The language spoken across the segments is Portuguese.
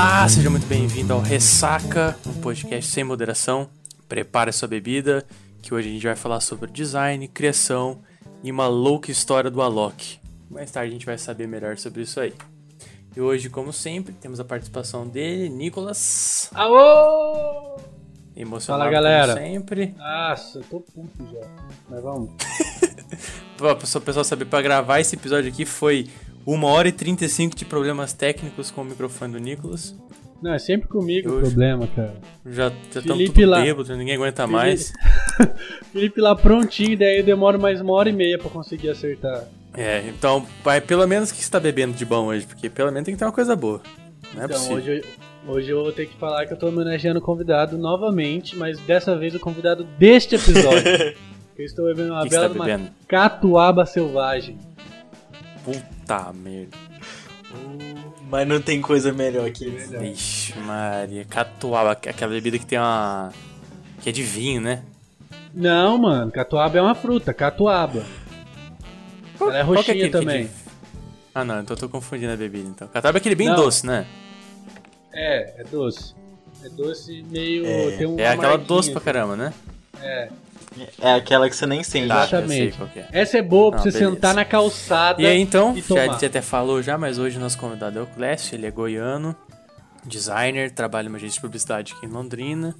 Olá, seja muito bem-vindo ao Ressaca, um podcast sem moderação. Prepare sua bebida, que hoje a gente vai falar sobre design, criação e uma louca história do Alok. Mais tarde a gente vai saber melhor sobre isso aí. E hoje, como sempre, temos a participação dele, Nicolas. Alô! Emocionado Fala, galera. como sempre. Nossa, eu tô puto já. Mas vamos. Pra o pessoal saber, pra gravar esse episódio aqui foi 1 hora e 35 de problemas técnicos com o microfone do Nicolas. Não, é sempre comigo o problema, cara. Já estamos Felipe tudo lá. bêbado, ninguém aguenta Felipe- mais. Felipe lá prontinho, daí eu demoro mais uma hora e meia pra conseguir acertar. É, então, vai, pelo menos o que você tá bebendo de bom hoje, porque pelo menos tem que ter uma coisa boa. Não é então, possível. hoje eu, hoje eu vou ter que falar que eu tô homenageando o convidado novamente, mas dessa vez o convidado deste episódio. eu estou bebendo uma que bela tá bebendo? catuaba selvagem. Puta merda. Mas não tem coisa melhor que isso. Ixi, Maria. Catuaba, aquela bebida que tem uma. que é de vinho, né? Não, mano, catuaba é uma fruta, catuaba. Qual- Ela é que roxinha é também. de- Ah, não, então eu tô confundindo a bebida então. Catuaba é aquele bem Não. doce, né? É, é doce. É doce meio. É, tem um É aquela doce pra caramba, né? É. É aquela que você nem sente. Sei Exatamente. é. Essa é boa pra Não, você beleza. sentar na calçada. E aí então, e já tomar. a gente até falou já, mas hoje o nosso convidado é o Clécio, ele é goiano, designer, trabalha numa agência de publicidade aqui em Londrina.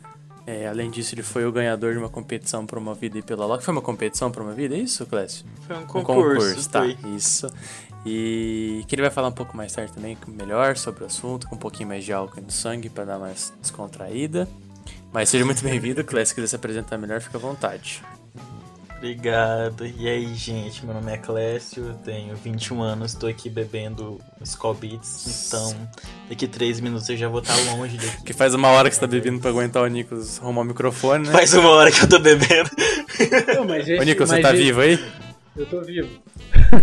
É, além disso, ele foi o ganhador de uma competição promovida pela Loki. Foi uma competição promovida, é isso, Clécio? Foi um Um concurso. tá, foi. isso. E que ele vai falar um pouco mais tarde também, melhor sobre o assunto, com um pouquinho mais de álcool no sangue pra dar mais descontraída. Mas seja muito bem-vindo, Clécio, se quiser se apresentar melhor, fica à vontade. Obrigado. E aí, gente? Meu nome é Clécio, eu tenho 21 anos, tô aqui bebendo Skull Beats. Então, daqui 3 minutos eu já vou estar longe daqui. Que faz uma hora que você tá bebendo pra aguentar o Nicolas arrumar o microfone, né? Faz uma hora que eu tô bebendo. Não, mas esse, Ô, Nicolas, você tá esse- vivo aí? Eu tô vivo.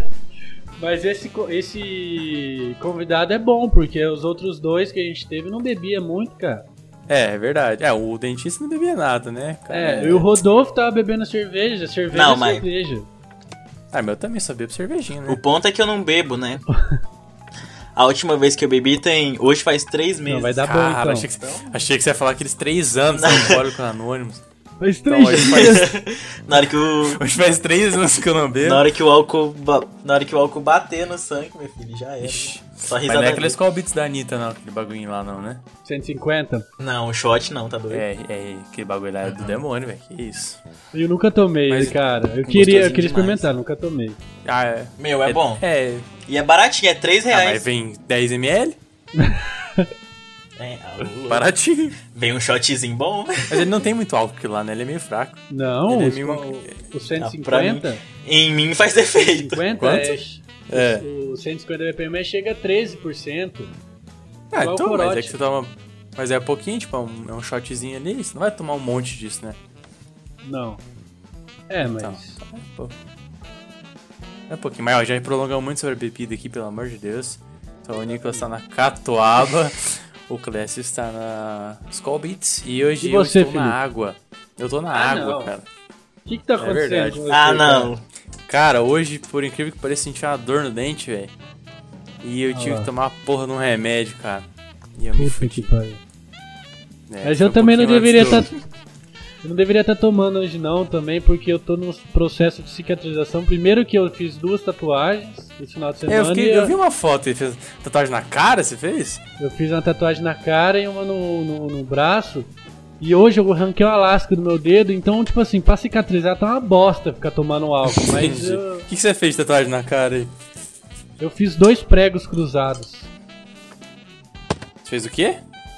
mas esse, esse convidado é bom, porque os outros dois que a gente teve não bebia muito, cara. É, é verdade. É, o dentista não bebia nada, né? cara? É, e o Rodolfo tava bebendo cerveja, cerveja Não, mas- cerveja. Ah, mas eu também só bebo cervejinha, né? O ponto é que eu não bebo, né? A última vez que eu bebi tem. Hoje faz 3 meses. Não, vai dar Cara, bom então. achei, que, achei que você ia falar aqueles três anos alcoólico anônimos. Faz Então, três dias. faz, Na hora que o. hoje faz três anos que eu não bebo. Na hora que o álcool. ba- Na hora que o álcool bater no sangue, meu filho, já era. Ixi, Só Mas risada. não é aqueles call beats da Anitta, não. Aquele bagulho lá, não, né? 150. Não, shot não, tá doido? É, é aquele bagulho lá é do demônio, velho. Que isso. Eu nunca tomei, Mas- cara. Eu queria, eu queria demais. experimentar, nunca tomei. Ah, é. Meu, é, bom. É. E é baratinho, é 3 Ah, mas reais. vem 10ml? É, alô. Baratinho. Vem um shotzinho bom, né? Mas ele não tem muito álcool aqui lá, né? Ele é meio fraco. Não, Ele é meio- o, o Ah, pra mim, 150. Em mim faz defeito. 50 Quanto? é, É. O 150 BPM chega a 13%. Ah, então, mas é que você toma. Mas é pouquinho, tipo, é um, é um shotzinho ali. Você não vai tomar um monte disso, né? Não. É, mas. Então, é, pô. É um pouquinho. Mas ó, já prolongamos muito sobre a bebida aqui, pelo amor de Deus. Então o Nicolas tá na Catuaba, o Clécio está na Skull Beats e hoje E você, eu estou Felipe? na água. Eu tô na Ah, água, não. cara. O que, que tá É acontecendo? verdade. com você, Ah, não. Cara, hoje, por incrível que pareça, senti uma dor no dente, velho. E eu tive Ah lá. que tomar uma porra de um remédio, cara. E eu me Puta que fudi. É, Mas eu um também não deveria estar. do- Eu não deveria estar tomando hoje não também, porque eu tô no processo de cicatrização. Primeiro que eu fiz duas tatuagens esse final de semana. É, eu, fiquei- e eu vi uma foto, ele fez tatuagem na cara, você fez? eu fiz uma tatuagem na cara e uma no, no, no braço. E hoje eu arranquei uma lasca do meu dedo, então, tipo assim, pra cicatrizar tá uma bosta ficar tomando álcool. Mas Entendi. eu, O que, que você fez de tatuagem na cara aí? eu fiz dois pregos cruzados. Você fez o quê?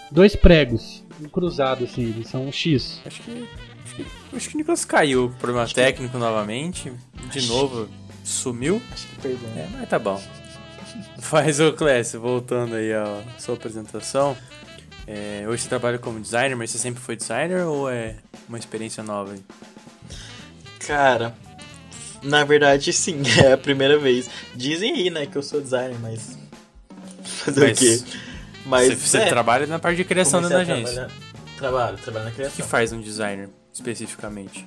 Dois pregos. Um cruzado, assim, eles são um X. Acho que. Acho que, acho que o Nicolas caiu. Problema técnico novamente. De novo, sumiu. Acho que perdão. É, mas tá bom. Faz o Clécio, voltando aí à sua apresentação. É, hoje você trabalha como designer, mas você sempre foi designer ou é uma experiência nova? aí? Cara, na verdade, sim, é a primeira vez. Dizem aí, né, que eu sou designer, mas. Fazer Mas o quê? Mas. você você é, trabalha na parte de criação da agência. Trabalho, trabalho na O que criação. faz um designer, especificamente?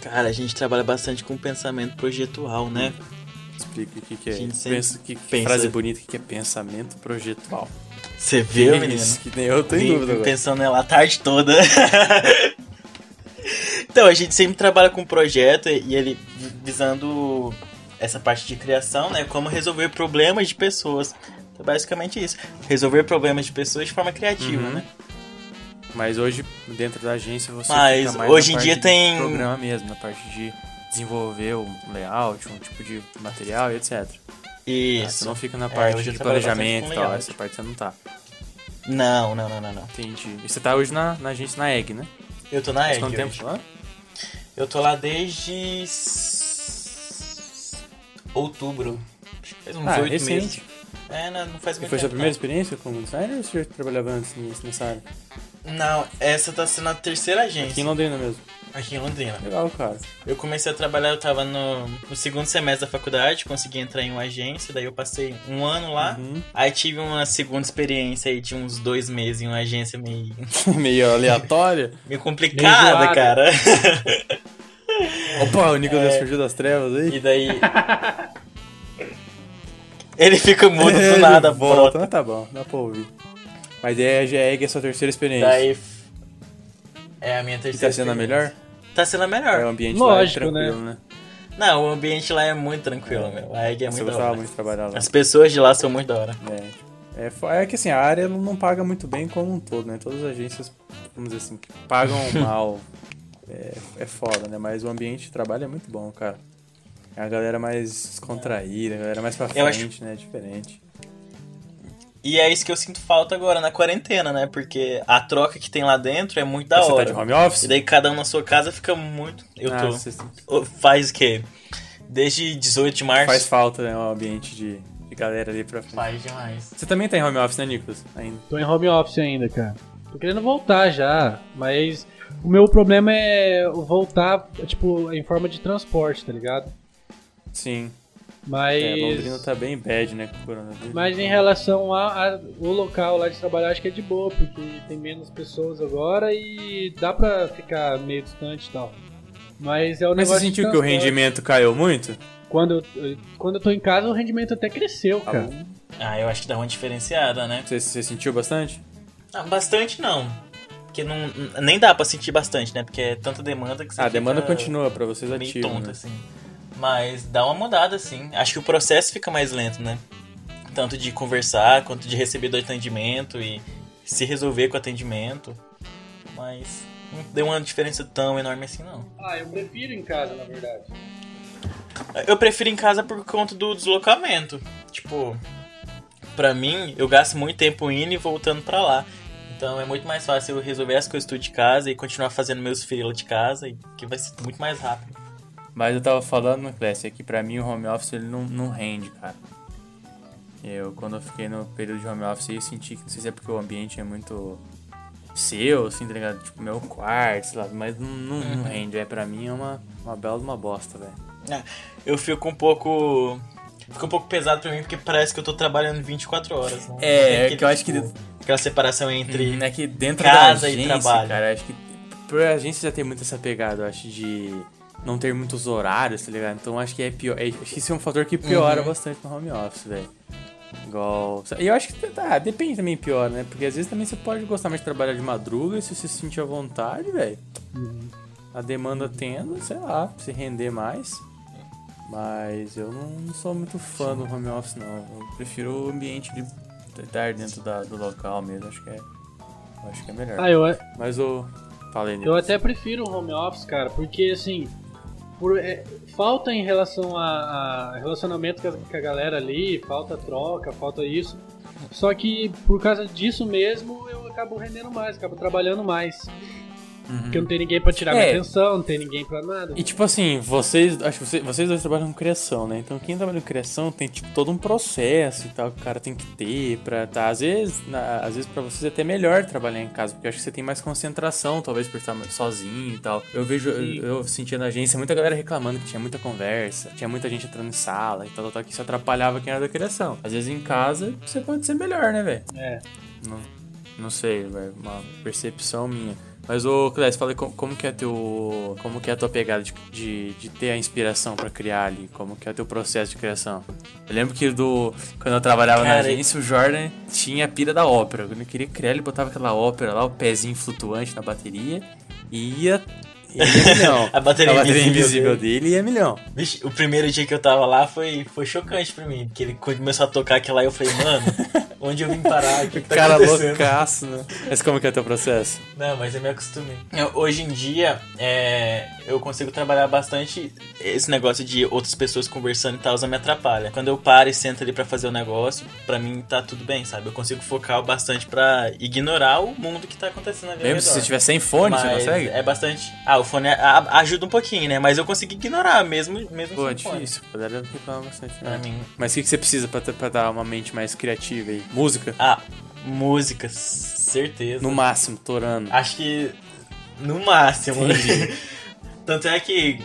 Cara, a gente trabalha bastante com pensamento projetual, né? Explica o que, que é. A gente sempre Pensa, que, pensa- frase bonita, o que, é pensamento projetual. Você viu, menino? isso, que nem eu tô em dúvida agora. pensando nela a tarde toda. então, a gente sempre trabalha com um projeto e ele visando essa parte de criação, né? Como resolver problemas de pessoas. Então, basicamente isso. Resolver problemas de pessoas de forma criativa, Uhum. né? Mas hoje, dentro da agência, você Mas fica mais hoje em dia tem- programa mesmo, na parte de desenvolver um layout, um tipo de material e etc. Ah, Você Isso. não fica na É, parte eu de planejamento e tal, essa parte você não tá. Não, não, não, não, não. Entendi. E você tá hoje na, na agência na EG, né? Eu tô na Faz EG quanto tempo lá? Eu tô lá desde... outubro. Acho que faz uns Ah, oito recente. meses. É, não, não faz E muito foi sua tempo, primeira não. experiência como designer ou você já trabalhava antes nessa área? Não, essa tá sendo a terceira agência. Aqui em Londrina mesmo. Aqui em Londrina. Legal, cara. Eu comecei a trabalhar, eu tava no, no segundo semestre da faculdade, consegui entrar em uma agência, daí eu passei um ano lá. Uhum. Aí tive uma segunda experiência aí de uns dois meses em uma agência meio, Meio aleatória. meio complicada, zoada. cara. Opa, o Nicolas É. surgiu das trevas aí. E daí. Ele fica mudo do nada, volta. volta. Mas tá bom, dá pra ouvir. Mas é a GEG é a sua terceira experiência. Daí. É a minha e terceira. tá sendo a melhor? Tá sendo a É o melhor. ambiente Lógico, lá é tranquilo, né? Não, o ambiente lá é muito tranquilo, meu. A EG é muito da gostava hora. muito de trabalhar lá. As pessoas de lá são muito da hora. É. É, é que assim, a área não não paga muito bem como um todo, né? Todas as agências, vamos dizer assim, que pagam mal. É, é foda, né? Mas o ambiente de trabalho é muito bom, cara. É a galera mais descontraída, a galera mais pra Eu acho- frente, né? Diferente. E é isso que eu sinto falta agora na quarentena, né? Porque a troca que tem lá dentro é muito da Você hora. tá de home office? E daí cada um na sua casa fica muito. Eu Ah, tô. você Faz o quê? Desde 18 de março. faz falta, né? O ambiente de, de galera ali pra frente. Faz demais. Você também tá em home office, né, Nicolas? Ainda. Tô em home office ainda, cara. Tô querendo voltar já, mas o meu problema é voltar, tipo, em forma de transporte, tá ligado? Sim. Mas. É, Londrina tá bem bad, né, com o coronavírus. Mas em relação a- a- o local lá de trabalhar, acho que é de boa, porque tem menos pessoas agora e dá pra ficar meio distante e tal. Mas é o Mas você sentiu que o rendimento caiu muito? Quando eu, quando eu tô em casa, o rendimento até cresceu, Tá cara. bom. Ah, eu acho que dá uma diferenciada, né? Você, você sentiu bastante? Ah, bastante não. Porque não, nem dá pra sentir bastante, né? Porque é tanta demanda que você Ah, a demanda continua pra vocês meio ativa, tonto, né? assim. Mas dá uma mudada, assim. Acho que o processo fica mais lento, né? Tanto de conversar, quanto de receber do atendimento e se resolver com o atendimento. Mas não deu uma diferença tão enorme assim, não. Ah, eu prefiro em casa, na verdade. Eu prefiro em casa por conta do deslocamento. Tipo, pra mim, eu gasto muito tempo indo e voltando pra lá. Então é muito mais fácil eu resolver as coisas tudo de casa e continuar fazendo meus freela de casa, que vai ser muito mais rápido. Mas eu tava falando no Classic que pra mim o home office ele não, não rende, cara. Eu, quando eu fiquei no período de home office, eu senti que, não sei se é porque o ambiente é muito seu, assim, tá ligado? Tipo, meu quarto, sei lá, mas não, não, não rende. É, pra mim é uma, uma bela de uma bosta, velho. Ah, Eu fico um pouco. Fica um pouco pesado pra mim porque parece que eu tô trabalhando 24 horas. Né? É, é aquele, que eu acho que- tipo, Aquela separação entre. É que dentro casa da e agência, trabalho. cara, acho que pra agência já tem muito essa pegada, eu acho, de não ter muitos horários, tá ligado? Então acho que é pior. é- Acho que isso é um fator que piora Uhum. bastante no home office, velho. Igual. E eu acho que tá, depende também pior, né? Porque às vezes também você pode gostar mais de trabalhar de madruga e se você se sentir à vontade, velho. A demanda tendo, sei lá, se render mais. Mas eu não, não sou muito fã do home office, não. Eu prefiro o ambiente de estar dentro da- do local mesmo. Acho que é. eu Acho que é melhor. Ah, eu, Mas o. Falei eu Nicolas. até prefiro o home office, cara, porque assim. Por- é, falta em relação a, a relacionamento com a, com a galera ali, falta troca, falta isso. Só que por causa disso mesmo eu acabo rendendo mais, acabo trabalhando mais. Porque não tem ninguém pra tirar minha É. atenção, não tem ninguém pra nada. E tipo assim, vocês. Acho que vocês, vocês dois trabalham com criação, né? Então quem trabalha com criação tem tipo todo um processo e tal que o cara tem que ter pra tá. Às vezes, na- às vezes pra vocês é até melhor trabalhar em casa, porque eu acho que você tem mais concentração, talvez por estar sozinho e tal. Eu vejo, eu, eu sentia na agência muita galera reclamando que tinha muita conversa, tinha muita gente entrando em sala e tal, tal, tal, que isso atrapalhava quem era da criação. Às vezes em casa você pode ser melhor, né, velho? É. Não, não sei, é uma percepção minha. Mas o Clécio, fala como, como que é teu. Como, que é a tua pegada de, de, de ter a inspiração pra criar ali? Como que é o teu processo de criação? Eu lembro que do. Quando eu trabalhava Cara, na agência, o Jordan tinha a pira da ópera. Quando ele queria criar, ele botava aquela ópera lá, o pezinho flutuante na bateria. E ia. Ia milhão. A bateria invisível invisível dele ia milhão. Vixe, o primeiro dia que eu tava lá foi, foi chocante pra mim. Porque ele começou a tocar aquilo lá e eu falei, mano, onde eu vim parar? O que, que tá Cara loucaço, né? Mas como que é o teu processo? Não, mas eu me acostumei. Eu- hoje em dia, é, eu consigo trabalhar bastante esse negócio de outras pessoas conversando e tal, não me atrapalha. Quando eu paro e sento ali pra fazer o negócio, pra mim tá tudo bem, sabe? Eu consigo focar bastante pra ignorar o mundo que tá acontecendo ali Mesmo se você tiver sem fone, você Mas consegue? É bastante. Ah, o fone a- ajuda um pouquinho, né? Mas eu consegui ignorar mesmo, mesmo Pô, é fone. difícil. Deve reclamar bastante. Né? mim. Mas o que, que você precisa pra, pra dar uma mente mais criativa aí? Música? Ah, música, certeza. No máximo, torando. Acho que no máximo. Tanto é que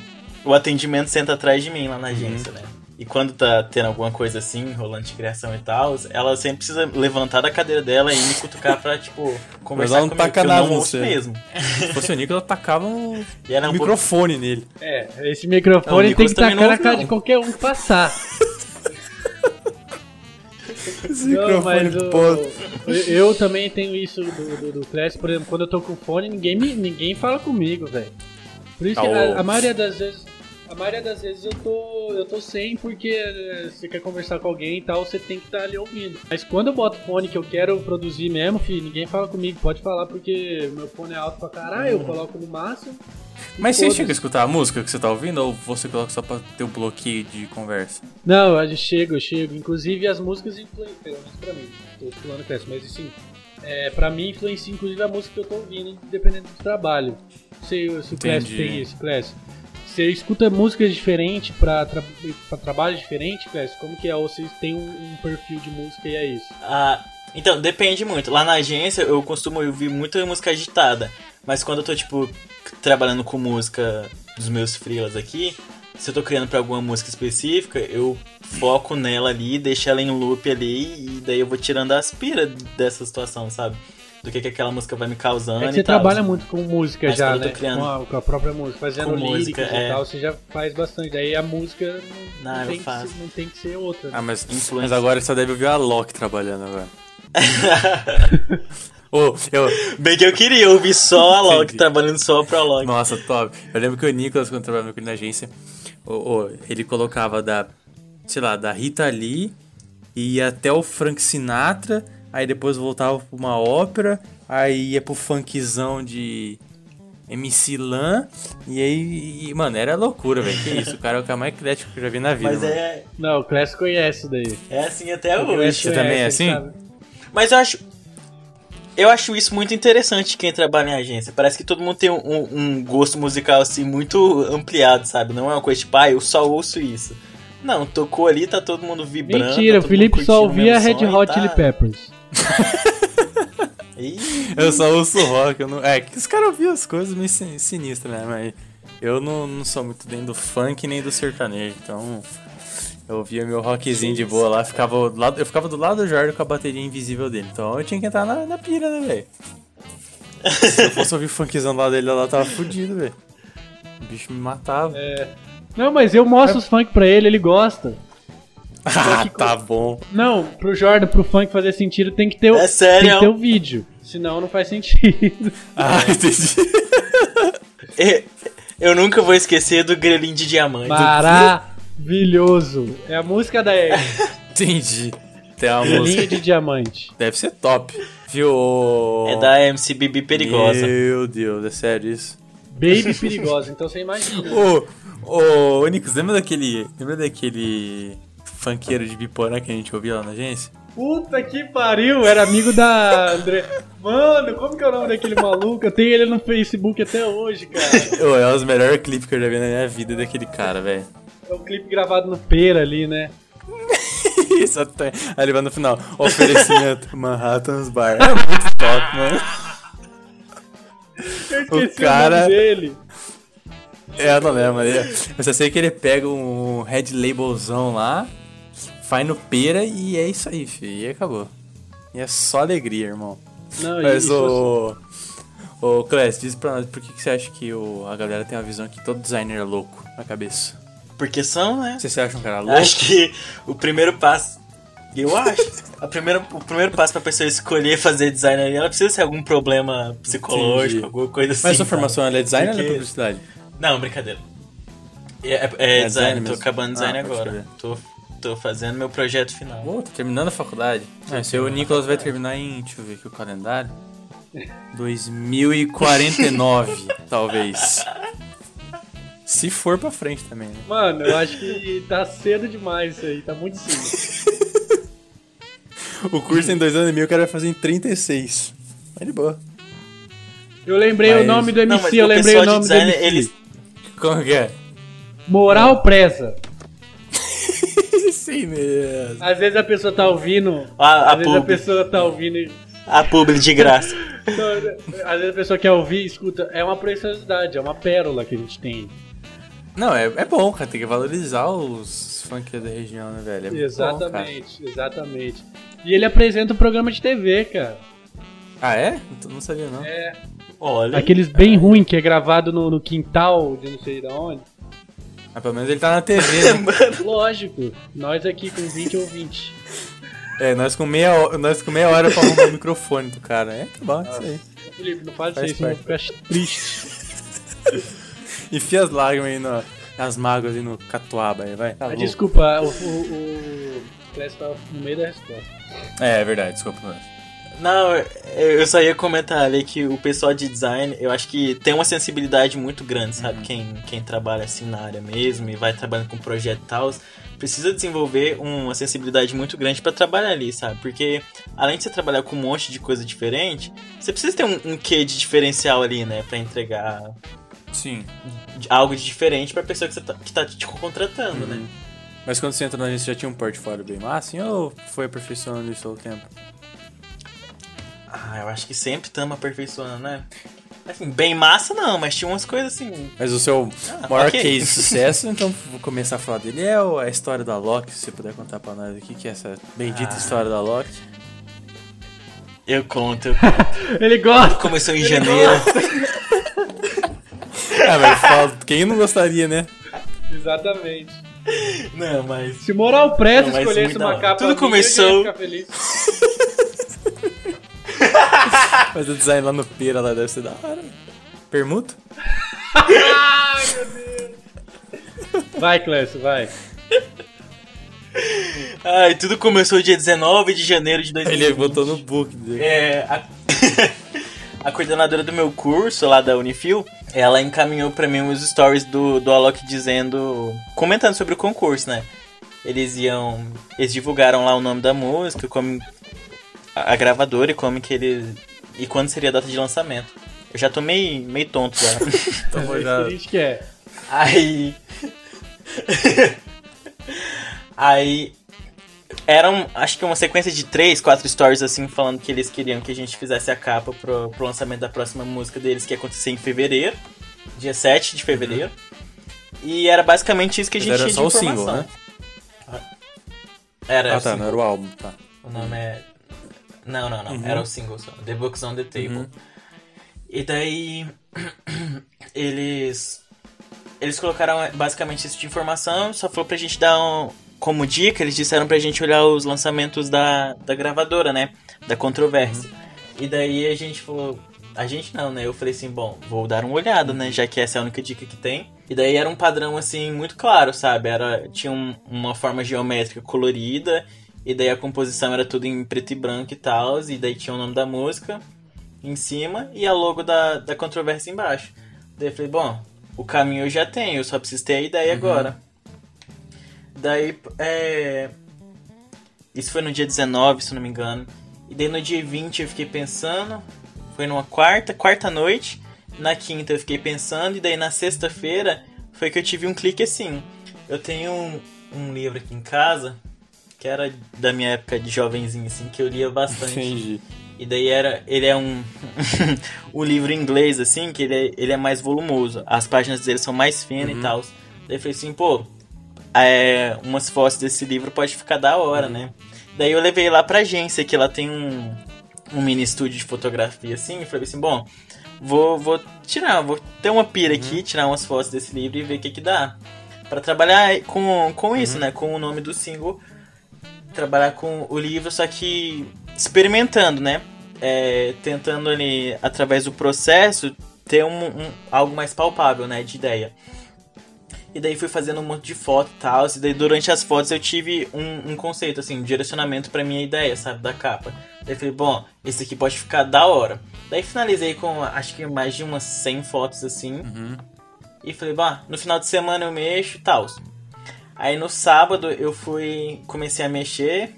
o atendimento senta atrás de mim lá na agência, né? E quando tá tendo alguma coisa assim, rolando de criação e tal, ela sempre precisa levantar da cadeira dela e me cutucar pra, tipo, conversar ela não comigo, taca que eu nada não você. mesmo. Se fosse o Nicolas, tacava um E era um pouco... microfone nele. É, esse Não, microfone tem Nicolas que tacar não na cara não. de qualquer um que passar. Esse Não, mas o- pô. eu, eu também tenho isso do, do, do Clash, por exemplo, quando eu tô com fone, ninguém, me, ninguém fala comigo, velho. Por isso que Tá, a, ô. a maioria das vezes. A maioria das vezes eu tô, eu tô sem porque eh, você quer conversar com alguém e tal, você tem que estar ali ouvindo. Mas quando eu boto fone que eu quero produzir mesmo, filho, ninguém fala comigo. Pode falar porque meu fone é alto pra caralho, eu coloco no máximo. Mas você chega a escutar a música que você tá ouvindo ou você coloca só pra ter um bloqueio de conversa? Não, eu chego, eu chego. Inclusive as músicas influenciam, pelo menos pra mim. Tô falando Clash, mas assim, é, pra mim influencia inclusive a música que eu tô ouvindo, dependendo do trabalho. Se, se o Clash tem isso, Clash. Você escuta músicas diferentes pra, tra trabalho diferente, Clash? Como que é? Ou você tem um, um perfil de música e é isso? Ah, então, depende muito. Lá na agência eu costumo ouvir muita música agitada. Mas quando eu tô, tipo, trabalhando com música dos meus freelas aqui, se eu tô criando pra alguma música específica, eu foco nela ali, deixo ela em loop ali, e daí eu vou tirando as piras dessa situação, sabe? Do que, que aquela música vai me causando É que e você tal. trabalha muito com música Mas já, né? criando- Com a, com a própria música, fazendo Com música, e é. tal, você já faz bastante. Daí a música não, Não, eu tem, que faço. ser, não tem que ser outra. né? Ah, mas, Influência. mas agora você só deve ouvir a Loki trabalhando agora. Ô, eu, Bem que eu queria ouvir só a Entendi. trabalhando só pra Log. Nossa, top. Eu lembro que o Nicolas, quando trabalhava com ele na agência, o- o- ele colocava da, sei lá, da Rita Lee e até o Frank Sinatra, aí depois voltava pra uma ópera, aí ia pro funkzão de MC Lan, e aí, e, mano, era loucura, velho. Que isso, o cara é o cara mais eclético que eu já vi na vida. Mas mano. é, Não, o Clash conhece isso daí. é assim até O hoje. Você também é assim? sabe. Mas eu acho. Eu acho isso muito interessante quem trabalha em agência. Parece que todo mundo tem um, um- gosto musical assim muito ampliado, sabe? Não é uma coisa tipo, ah, eu só ouço isso. Não, tocou ali, tá todo mundo vibrando. Mentira, tá o Felipe mundo só ouvia Red Hot tá- Chili Peppers. Eu só ouço rock. Eu não... É, que os caras ouviam as coisas meio sin- sinistras, né? Mas eu não, não sou muito nem do funk nem do sertanejo. Então eu ouvia meu rockzinho de boa lá. Ficava do lado, eu ficava do lado do Jordan com a bateria invisível dele. Então eu tinha que entrar na, na pira, né, velho? Se eu fosse ouvir funkzão do lado dele, lá eu tava fudido, velho. O bicho me matava. Não, mas eu mostro os funk pra ele, ele gosta. Ah, tá bom. Não, pro Jordan, pro funk fazer sentido, tem que ter o, É sério? tem que ter o vídeo. Senão não faz sentido. Ah, entendi. é, eu nunca vou esquecer do grelhinho de diamante. Maravilhoso. É a música da Ed. Entendi. Tem uma Linha música. de diamante. Deve ser top. Viu? É da MC Bibi Perigosa. Meu Deus, é sério isso? Baby perigosa, então você imagina. Ô, ô, ô, Nicos, lembra daquele. Lembra daquele funkeiro de Biporã que a gente ouvia lá na agência? Puta que pariu, era amigo da André. Mano, como que é o nome daquele maluco? Eu tenho ele no Facebook até hoje, cara. Ô, é um dos melhores clipes que eu já vi na minha vida daquele cara, velho. É um clipe gravado no Pera ali, né? Isso até. Aí ele vai no final. Oferecimento Manhattan's Bar. É muito top, mano. Eu esqueci o, cara- nome dele. É, eu não lembro. Eu só sei que ele pega um red labelzão lá, faz no pera e é isso aí, filho. E acabou. E é só alegria, irmão. Não, Mas isso, o. Ô, Clécio, diz pra nós por que, que você acha que o, a galera tem uma visão que todo designer é louco na cabeça? Porque são, né? Você, você acha um cara louco? Acho que o primeiro passo. Eu acho. A primeira, o primeiro passo pra pessoa escolher fazer design ali, ela precisa ser algum problema psicológico, Entendi. alguma coisa assim. Mas sua formação ela é designer ou Porque- é publicidade? Não, brincadeira. É, é- é É design design, tô acabando design Ah, agora. Tô, tô fazendo meu projeto final. Pô, tá terminando a faculdade. Ah, seu Nicolas vai terminar em. Deixa eu ver aqui o calendário. 2049, talvez. Se for pra frente também, né? Mano, eu acho que tá cedo demais isso aí, tá muito cedo. O curso tem dois anos e meio, o cara vai fazer em 36. Mas de boa. Eu lembrei Mas- o nome do MC, Não, eu o lembrei o de nome do design, MC. eles. Como que é? Moral presa. Sim mesmo. Às vezes a pessoa tá ouvindo. A, a às vezes a pub. pessoa tá ouvindo e. A publi de graça. Então, às vezes a pessoa quer ouvir, escuta. É uma preciosidade, é uma pérola que a gente tem. Não, é, é bom, cara. Tem que valorizar os funk da região, né, velho? É muito bom, exatamente, exatamente. E ele apresenta o programa de TV, cara. ah, é? Não, não sabia, não. É. Olha. Aqueles bem ruim que é gravado no, no quintal de não sei de onde. Mas pelo menos ele tá na TV, né? Lógico, nós aqui com 20 ouvintes. É, nós com meia hora, nós com meia hora pra arrumar o microfone do cara. É, tá bom, isso aí. Felipe, não faz, Faz isso, senão fica triste. Enfia as lágrimas aí no, nas mágoas aí no catuaba aí, vai. Tá Ah, desculpa, o, o, o Clécio tá no meio da resposta. É, é verdade, desculpa. Clécio. Não, eu só ia comentar ali que o pessoal de design, eu acho que tem uma sensibilidade muito grande, sabe? Quem, quem trabalha assim na área mesmo e vai trabalhando com projeto e tal, precisa desenvolver uma sensibilidade muito grande pra trabalhar ali, sabe? Porque além de você trabalhar com um monte de coisa diferente, você precisa ter um, um quê de diferencial ali, né? Pra entregar Sim. algo de diferente pra pessoa que, você tá, que tá te contratando, né? Mas quando você entrou na agência, já tinha um portfólio bem massa, assim, ou foi aperfeiçoando isso ao tempo? Ah, eu acho que sempre estamos aperfeiçoando, né? Assim, bem massa não, mas tinha umas coisas assim. Mas o seu Ah, maior ok. case de sucesso, então vou começar a falar dele, é a história da Loki, se você puder contar pra nós aqui, que é essa bendita Ah. história da Loki. Eu conto, eu conto. Ele gosta! Começou em janeiro. Ah, mas fala, quem não gostaria, né? Exatamente. Não, mas. Se Moral Press Não, mas escolhesse uma capa Tudo começou- ia ficar feliz. Mas o design lá no Pera lá deve ser da hora. Permuta? Ai, meu Deus! Vai, Clécio, vai. Ai, tudo começou dia 19 de janeiro de 2020. Ele botou no book dele. É. A... a coordenadora do meu curso lá da Unifil, ela encaminhou pra mim os stories do, do Alok dizendo. comentando sobre o concurso, né? Eles iam. Eles divulgaram lá o nome da música, como. a a gravadora e como que ele. E quando seria a data de lançamento. Eu já tô meio, meio tonto já. É vou isso já- que a gente quer. Aí. Aí. Eram, acho que uma sequência de três, quatro stories assim, falando que eles queriam que a gente fizesse a capa pro, pro lançamento da próxima música deles, que ia acontecer em fevereiro, dia 7 de fevereiro. E era basicamente isso que a Mas gente era tinha só de o single, informação. né? Era Ah, tá, não era o álbum, tá. O nome é. Não, não, não. Uhum. Era o single só. The Books on the Table. Uhum. E daí. eles. Eles colocaram é, basicamente isso de informação. Só foi pra gente dar um. Como dica, eles disseram pra gente olhar os lançamentos da, da gravadora, né? Da controvérsia. E daí a gente falou. A gente não, né? Eu falei assim, bom, vou dar uma olhada, né? Já que essa é a única dica que tem. E daí era um padrão, assim, muito claro, sabe? Era, tinha um- uma forma geométrica colorida. E daí a composição era tudo em preto e branco e tal. E daí tinha o nome da música em cima e a logo da, da controvérsia embaixo. Daí eu falei, bom, o caminho eu já tenho, eu só preciso ter a ideia agora. Daí, é... Isso foi no dia 19, se não me engano. E daí no dia 20 eu fiquei pensando. Foi numa quarta, quarta noite. Na quinta eu fiquei pensando. E daí na sexta-feira foi que eu tive um clique assim. Eu tenho um, um livro aqui em casa. Que era da minha época de jovenzinho, assim, que eu lia bastante. Entendi. E daí era. Ele é um. o livro em inglês, assim, que ele é, ele é mais volumoso. As páginas dele são mais finas Uhum. e tal. Daí eu falei assim, pô, é, umas fotos desse livro pode ficar da hora, né? Daí eu levei lá pra agência, que ela tem um, um mini estúdio de fotografia, assim, e falei assim, bom, vou, vou tirar, vou ter uma pira aqui, tirar umas fotos desse livro e ver o que que dá. Pra trabalhar com, com isso, né? Com o nome do single. Trabalhar com o livro, só que experimentando, né? É, tentando ali, através do processo, ter um, um- algo mais palpável, né? De ideia. E daí fui fazendo um monte de foto e tal. E daí durante as fotos eu tive um, um conceito, assim, um direcionamento pra minha ideia, sabe? Da capa. Daí falei, bom, esse aqui pode ficar da hora. Daí finalizei com acho que mais de umas 100 fotos assim. E falei, bah, no final de semana eu mexo e tal. Aí no sábado eu fui. comecei a mexer.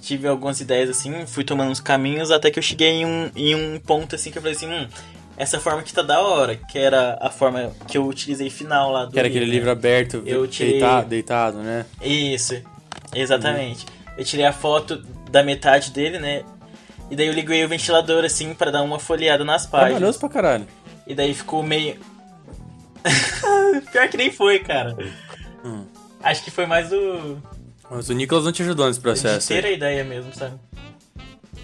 tive algumas ideias assim, fui tomando uns caminhos até que eu cheguei em um, em um ponto assim que eu falei assim, hum, essa forma aqui tá da hora, que era a forma que eu utilizei final lá do Que era aquele né? livro aberto, Eu tirei- deitado, deitado, né? Isso, exatamente. Eu tirei a foto da metade dele, né? E daí eu liguei o ventilador assim pra dar uma folheada nas páginas. Trabalhoso pra caralho. E daí ficou meio. Pior que nem foi, cara. Hum. Acho que foi mais do. Mas o Nicolas não te ajudou nesse de processo. ter aí. a ideia mesmo, sabe?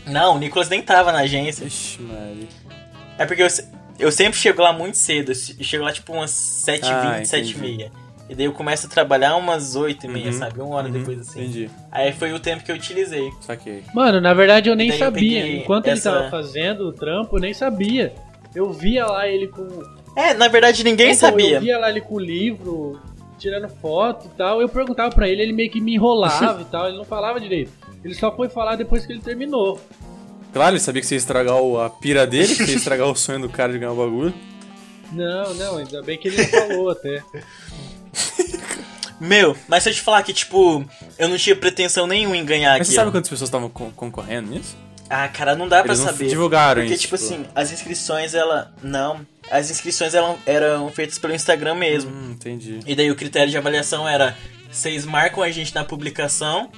Não, o Nicolas nem tava na agência. Ixi, Maria. É porque eu, eu sempre chego lá muito cedo. Eu chego lá tipo umas 7h20, Ah, 7h30. E daí eu começo a trabalhar umas 8h30, Uhum, sabe? Uma hora uhum, depois assim. Entendi. Aí foi o tempo que eu utilizei. Saquei. Mano, na verdade eu nem eu sabia. peguei Enquanto essa- ele tava fazendo o trampo, eu nem sabia. Eu via lá ele com. É, na verdade ninguém Então, sabia. Eu via lá ele com o livro, tirando foto e tal. Eu perguntava pra ele, ele meio que me enrolava e tal. Ele não falava direito. Ele só foi falar depois que ele terminou. Claro, ele sabia que você ia estragar a pira dele, que você ia estragar o sonho do cara de ganhar o bagulho. Não, não, ainda bem que ele não falou até. Meu, mas se eu te falar que, tipo, eu não tinha pretensão nenhuma em ganhar Mas aqui. você sabe quantas pessoas estavam con- concorrendo nisso? Ah, cara, não dá pra Eles não saber. divulgaram Porque, isso, tipo tipo. assim, as inscrições, ela. Não. As inscrições eram, eram feitas pelo Instagram mesmo. Hum, entendi. E daí o critério de avaliação era: vocês marcam a gente na publicação,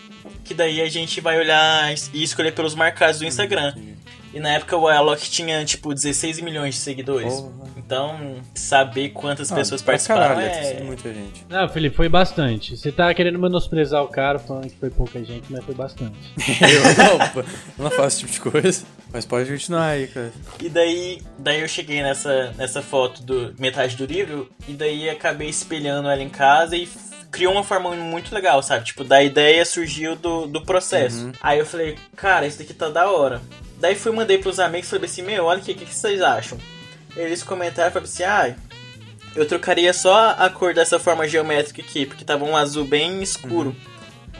que daí a gente vai olhar e escolher pelos marcados do Instagram. Entendi. E na época o Alok tinha, tipo, 16 milhões de seguidores. Porra. Então, saber quantas Ah, pessoas participaram caralho, é. muita gente. Não, Felipe, foi bastante. Você tá querendo menosprezar o cara falando que foi pouca gente, mas foi bastante. eu, não, eu não faço esse tipo de coisa. Mas pode continuar aí, cara. E daí, daí eu cheguei nessa, nessa foto do metade do livro e daí acabei espelhando ela em casa e criou uma forma muito legal, sabe? Tipo, da ideia surgiu do, do processo. Uhum. Aí eu falei, cara, isso daqui tá da hora. Daí fui mandei pros amigos e falei assim, meu, olha aqui, o que, que vocês acham? Eles comentaram e falaram assim, ah, eu trocaria só a cor dessa forma geométrica aqui, porque tava um azul bem escuro.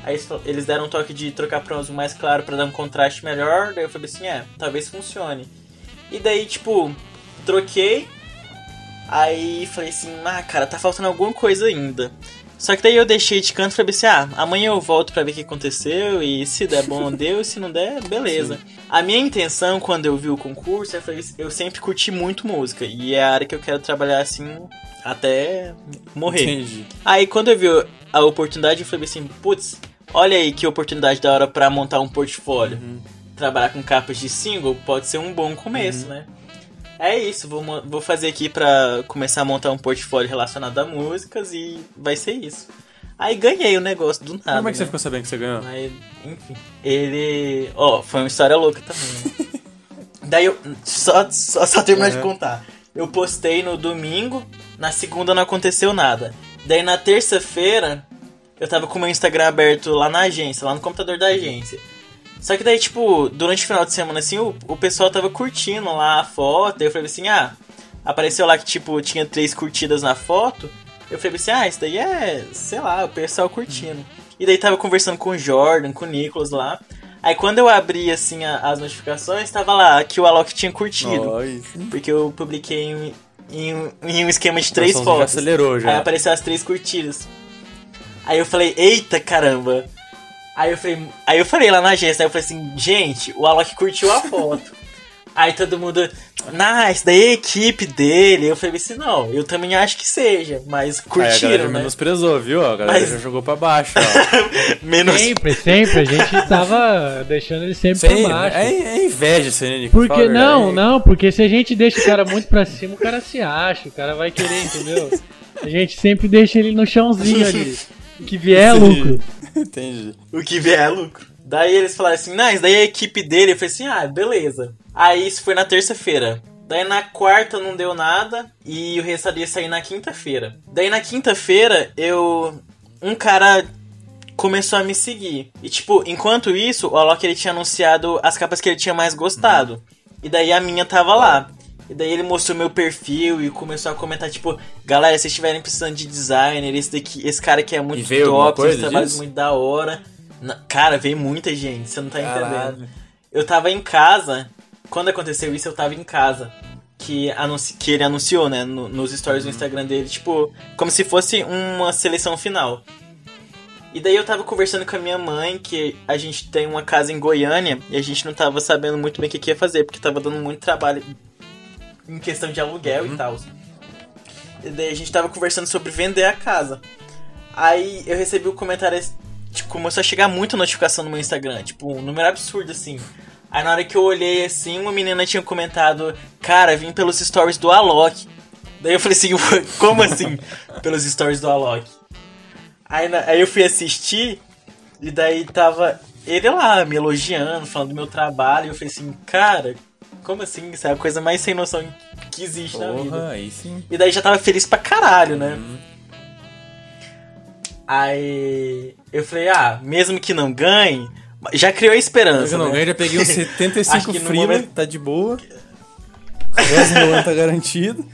Aí eles deram um toque de trocar pra um azul mais claro pra dar um contraste melhor. Daí eu falei assim, é, talvez funcione. E daí, tipo, troquei. Aí falei assim, ah, cara, tá faltando alguma coisa ainda. Só que daí eu deixei de canto e falei assim, ah, amanhã eu volto pra ver o que aconteceu. E se der bom, deu. E se não der, beleza. A minha intenção, quando eu vi o concurso, eu, falei, eu sempre curti muito música. E é a área que eu quero trabalhar assim até morrer. Entendi. Aí quando eu vi a oportunidade, eu falei assim, putz, olha aí que oportunidade da hora pra montar um portfólio. Trabalhar com capas de single pode ser um bom começo, né? É isso, vou, vou fazer aqui pra começar a montar um portfólio relacionado a músicas e vai ser isso. Aí ganhei o negócio do nada. Como é que você né? ficou sabendo que você ganhou? Mas, enfim. Ele. Ó, foi uma história louca também. né? Daí eu. Só, só, só terminar de Uhum. contar. Eu postei no domingo, na segunda não aconteceu nada. Daí na terça-feira, eu tava com o meu Instagram aberto lá na agência, lá no computador da agência. Só que daí, tipo, durante o final de semana, assim, o, o pessoal tava curtindo lá a foto. Aí eu falei assim, ah, apareceu lá que, tipo, tinha três curtidas na foto. Eu falei assim, ah, isso daí é, sei lá, o pessoal curtindo. E daí tava conversando com o Jordan, com o Nicolas lá. Aí quando eu abri, assim, a- as notificações, tava lá que o Alok tinha curtido. Porque eu publiquei em, em- em um esquema de três fotos. Já acelerou Aí já. apareceu as três curtidas. Aí eu falei, eita caramba. Aí eu falei, aí eu falei lá na agência, aí eu falei assim, gente, o Alok curtiu a foto. aí todo mundo, nice, daí a equipe dele. Eu falei assim, não, eu também acho que seja, mas Aí a galera curtiram, né? menosprezou, viu? A galera Mas- já jogou pra baixo, ó. Menos. Sempre, sempre. A gente tava deixando ele sempre Sei, pra baixo. é, é inveja esse Nico. fala Porque não, não, porque se a gente deixa o cara muito pra cima, o cara se acha, o cara vai querer, entendeu? A gente sempre deixa ele no chãozinho ali. O que vier é lucro. Entendi. O que vier é lucro. Daí eles falaram assim, nice, daí a equipe dele, falei assim, ah, beleza. Aí isso foi na terça-feira. Daí na quarta não deu nada e o resultado ia sair na quinta-feira. Daí na quinta-feira eu. Um cara começou a me seguir. E tipo, enquanto isso, o Alok ele tinha anunciado as capas que ele tinha mais gostado. E daí a minha tava lá. E daí ele mostrou meu perfil e começou a comentar, tipo, galera, se estiverem precisando de designer, esse daqui, esse cara aqui é muito top, esse trabalho é muito da hora. Cara, veio muita gente, você não tá Caralho. entendendo. Eu tava em casa, quando aconteceu isso, eu tava em casa. Que, anunci, que ele anunciou, né, no, nos stories do Instagram dele, tipo, como se fosse uma seleção final. E daí eu tava conversando com a minha mãe, que a gente tem uma casa em Goiânia, e a gente não tava sabendo muito bem o que, que ia fazer, porque tava dando muito trabalho em questão de aluguel uhum. e tal. E daí a gente tava conversando sobre vender a casa. Aí eu recebi o um comentário, tipo, começou a chegar muita notificação no meu Instagram, tipo, um número absurdo assim. Aí na hora que eu olhei assim, uma menina tinha comentado, cara, vim pelos stories do Alok. Daí eu falei assim, como assim? pelos stories do Alok? Aí, aí eu fui assistir, e daí tava ele lá me elogiando, falando do meu trabalho, e eu falei assim, cara, como assim? Isso é a coisa mais sem noção que existe Porra, na vida. Aí sim. E daí já tava feliz pra caralho, né? Uhum. Aí eu falei, ah, mesmo que não ganhe, já criou a esperança. Eu não né? ganhe, já peguei uns 75 frila, momento... tá de boa. O resto tá garantido.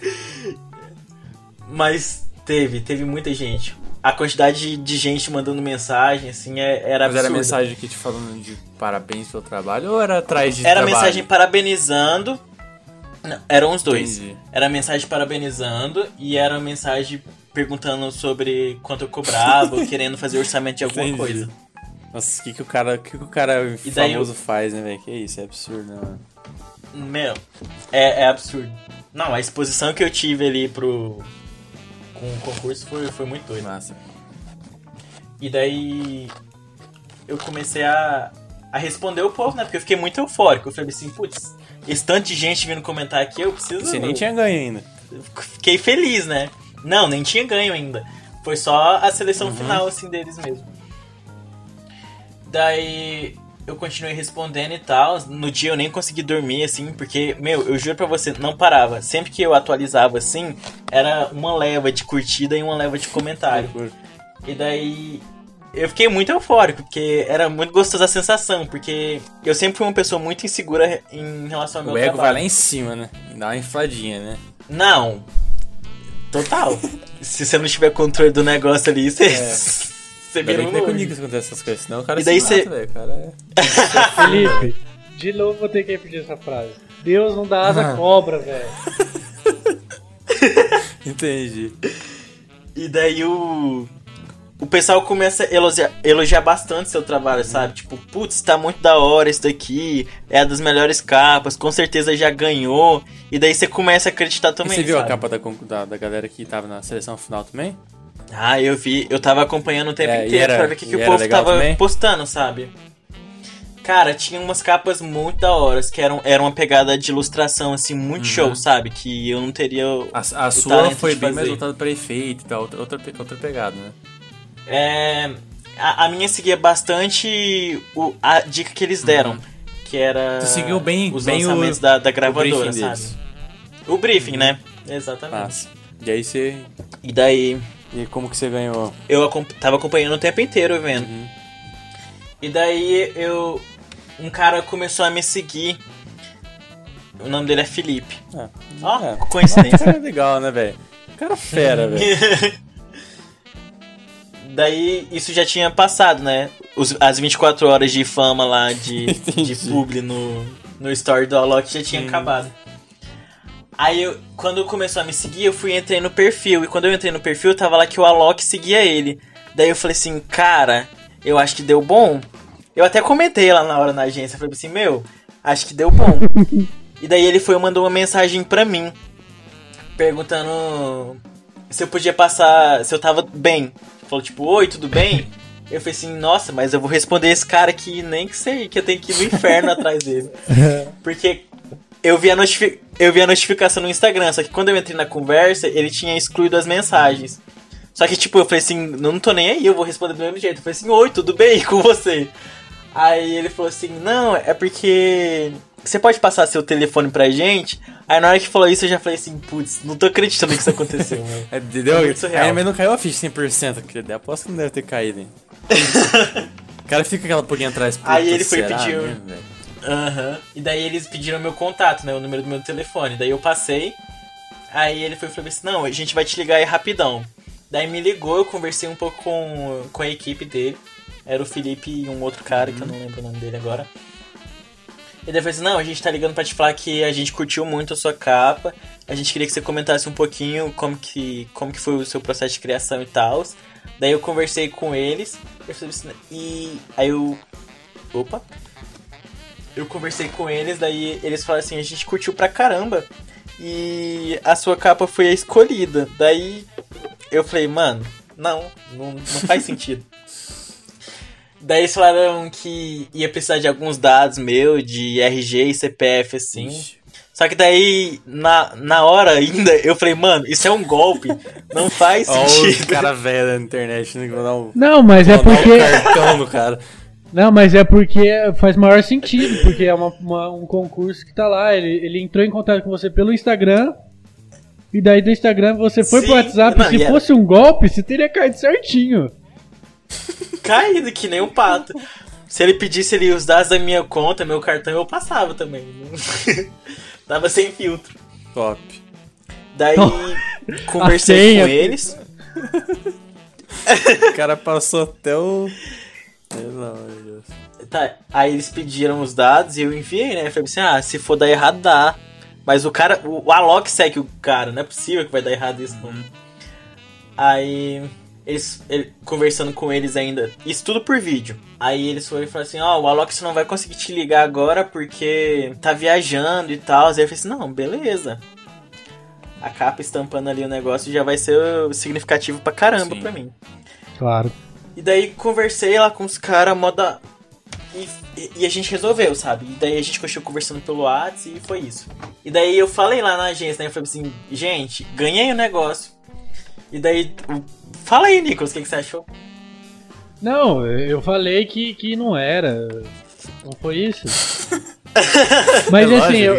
Mas teve, teve muita gente a quantidade de gente mandando mensagem, assim, é, era Mas era mensagem que te falando de parabéns pelo trabalho ou era atrás de Era trabalho? mensagem parabenizando. Não, eram os dois. Entendi. Era mensagem parabenizando e era mensagem perguntando sobre quanto eu cobrava, querendo fazer orçamento de alguma Entendi. coisa. Nossa, o que, que o cara, que, que o cara e famoso eu... faz, né, velho? Que isso, é absurdo, né? Meu, é, é absurdo. Não, a exposição que eu tive ali pro, com o concurso foi, foi muito doido. Massa. E daí eu comecei a, a responder o povo, né? Porque eu fiquei muito eufórico. Eu falei assim, putz, esse tanto de gente vindo comentar aqui, eu preciso. Você nem tinha ganho ainda. Fiquei feliz, né? Não, nem tinha ganho ainda. Foi só a seleção uhum. final, assim, deles mesmo. Daí eu continuei respondendo e tal. No dia eu nem consegui dormir, assim, porque, meu, eu juro pra você, não parava. Sempre que eu atualizava assim, era uma leva de curtida e uma leva de comentário. e daí eu fiquei muito eufórico, porque era muito gostosa a sensação, porque eu sempre fui uma pessoa muito insegura em relação ao meu o trabalho. Ego vai lá em cima, né? Dá uma infladinha, né? Não. Total. Se você não tiver controle do negócio ali, você... É. Você vira um comigo se acontecer essas coisas, senão o cara e daí se mata, velho. cara é... Felipe, de novo vou ter que repetir essa frase. Deus não dá asa ah. cobra, velho. Entendi. E daí o. O pessoal começa a elogiar, elogiar bastante seu trabalho, sabe? Tipo, putz, tá muito da hora isso daqui, é a das melhores capas, com certeza já ganhou. E daí você começa a acreditar também. E você viu sabe? a capa da, da, da galera que tava na seleção final também? Ah, eu vi. Eu tava acompanhando o tempo é, inteiro era, pra ver o que, que o povo tava também? postando, sabe? Cara, tinha umas capas muito da hora, que eram, eram uma pegada de ilustração, assim, muito uhum. show, sabe? Que eu não teria. A, a sua foi bem mais voltada pra efeito e tal, outra, outra, outra pegada, né? É. A, a, minha seguia bastante o, a dica que eles deram. Uhum. Que era. Tu seguiu bem, os bem lançamentos o, da, da gravadora, sabe? Deles. O briefing, uhum. né? Exatamente. Nossa. E aí você. E daí. E como que você ganhou? Eu tava acompanhando o tempo inteiro vendo. Uhum. E daí eu. Um cara começou a me seguir. O nome dele é Felipe. É. Ó, é. coincidência. é legal, né, velho? Cara fera, velho. daí isso já tinha passado, né? Os, as 24 horas de fama lá de, de publi no, no story do Alok já tinha acabado. Aí eu, quando começou a me seguir, eu fui entrei no perfil. E quando eu entrei no perfil, tava lá que o Alok seguia ele. Daí eu falei assim, cara, eu acho que deu bom. Eu até comentei lá na hora na agência, falei assim, meu, acho que deu bom. e daí ele foi e mandou uma mensagem pra mim, perguntando se eu podia passar, se eu tava bem. Falou tipo, oi, tudo bem? Eu falei assim, nossa, mas eu vou responder esse cara aqui, nem que sei, que eu tenho que ir no inferno atrás dele. Porque eu vi, a eu vi a notificação no Instagram, só que quando eu entrei na conversa, ele tinha excluído as mensagens. Só que, tipo, eu falei assim, não tô nem aí, eu vou responder do mesmo jeito. Eu falei assim, oi, tudo bem com você? Aí ele falou assim, não, é porque você pode passar seu telefone pra gente? Aí na hora que falou isso, eu já falei assim, putz, não tô acreditando que isso aconteceu, mano. É, Entendeu? É muito surreal. Aí, mas não caiu a ficha 100%, que aposto que não deve ter caído, hein? o cara fica aquela pouquinho atrás. Aí ele foi pedir- mesmo, velho? Aham. E daí eles pediram meu contato, né? O número do meu telefone. Daí eu passei. Aí ele foi e falou assim: Não, a gente vai te ligar aí rapidão. Daí me ligou, eu conversei um pouco com, com a equipe dele. Era o Felipe e um outro cara que eu não lembro o nome dele agora. E daí falou assim: Não, a gente tá ligando pra te falar que a gente curtiu muito a sua capa. A gente queria que você comentasse um pouquinho como que, como que foi o seu processo de criação e tal. Daí eu conversei com eles. Assim, e aí eu. Opa! Eu conversei com eles, daí eles falaram assim, a gente curtiu pra caramba. E a sua capa foi a escolhida. Daí eu falei, mano, não, não, não faz sentido. Daí eles falaram que ia precisar de alguns dados meu, de RG e CPF, assim. Ixi. Só que daí, na, na hora ainda, eu falei, mano, isso é um golpe. Não faz Ó, os sentido. cara velho da internet, né? um, Não, mas é um porque. cartão no cara. Não, mas é porque faz maior sentido, porque é uma- uma- um concurso que tá lá. Ele, ele entrou em contato com você pelo Instagram. E daí do Instagram você foi Sim, pro WhatsApp. não, Se era- fosse um golpe, você teria caído certinho. Caído que nem um pato. Se ele pedisse ali os dados da minha conta, meu cartão, eu passava também. Tava sem filtro. Top. Daí conversei senha. com eles. O cara passou até o. Pelo amor de Deus. Tá, aí eles pediram os dados e eu enviei, né? Eu falei assim: ah, se for dar errado, dá. Mas o cara, o, o Alok segue o cara, não é possível que vai dar errado isso, não. Aí, eles, ele- conversando com eles ainda, isso tudo por vídeo. Aí eles foram e falaram assim: ó, o Alok você não vai conseguir te ligar agora porque tá viajando e tal. Aí eu falei assim: não, beleza. A capa estampando ali o negócio já vai ser significativo pra caramba Sim. pra mim. Claro. E daí conversei lá com os caras, moda. E, e- e a gente resolveu, sabe? E daí a gente continuou conversando pelo WhatsApp e foi isso. E daí eu falei lá na agência, né? Eu falei assim, gente, ganhei o negócio. E daí. Fala aí, Nicolas, o que, que você achou? Não, eu falei que, que não era. Não foi isso? Mas é assim, lógico, eu,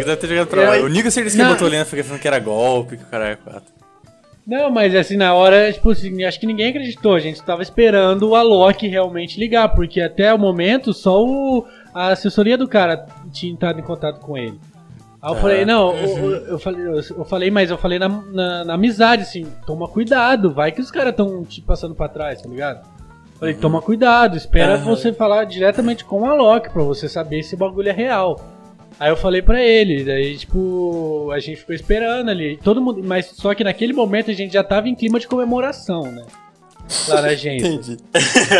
lá. O Nico certeza que botou né? Fica falando que era golpe, que o cara é quatro. Não, mas assim, na hora, tipo assim, acho que ninguém acreditou. A gente tava esperando o Alok realmente ligar, porque até o momento só o, a assessoria do cara tinha entrado em contato com ele. Aí eu Ah, falei, não, eu, eu- eu falei, eu falei, mas eu falei na, na, na amizade, assim, toma cuidado, vai que os caras tão te passando pra trás, tá ligado? Falei, toma cuidado, espera Aham. você falar diretamente com o Alok pra você saber se o bagulho é real. Aí eu falei pra ele, daí tipo, a gente ficou esperando ali, todo mundo, mas só que naquele momento a gente já tava em clima de comemoração, né? Lá na agência. Entendi.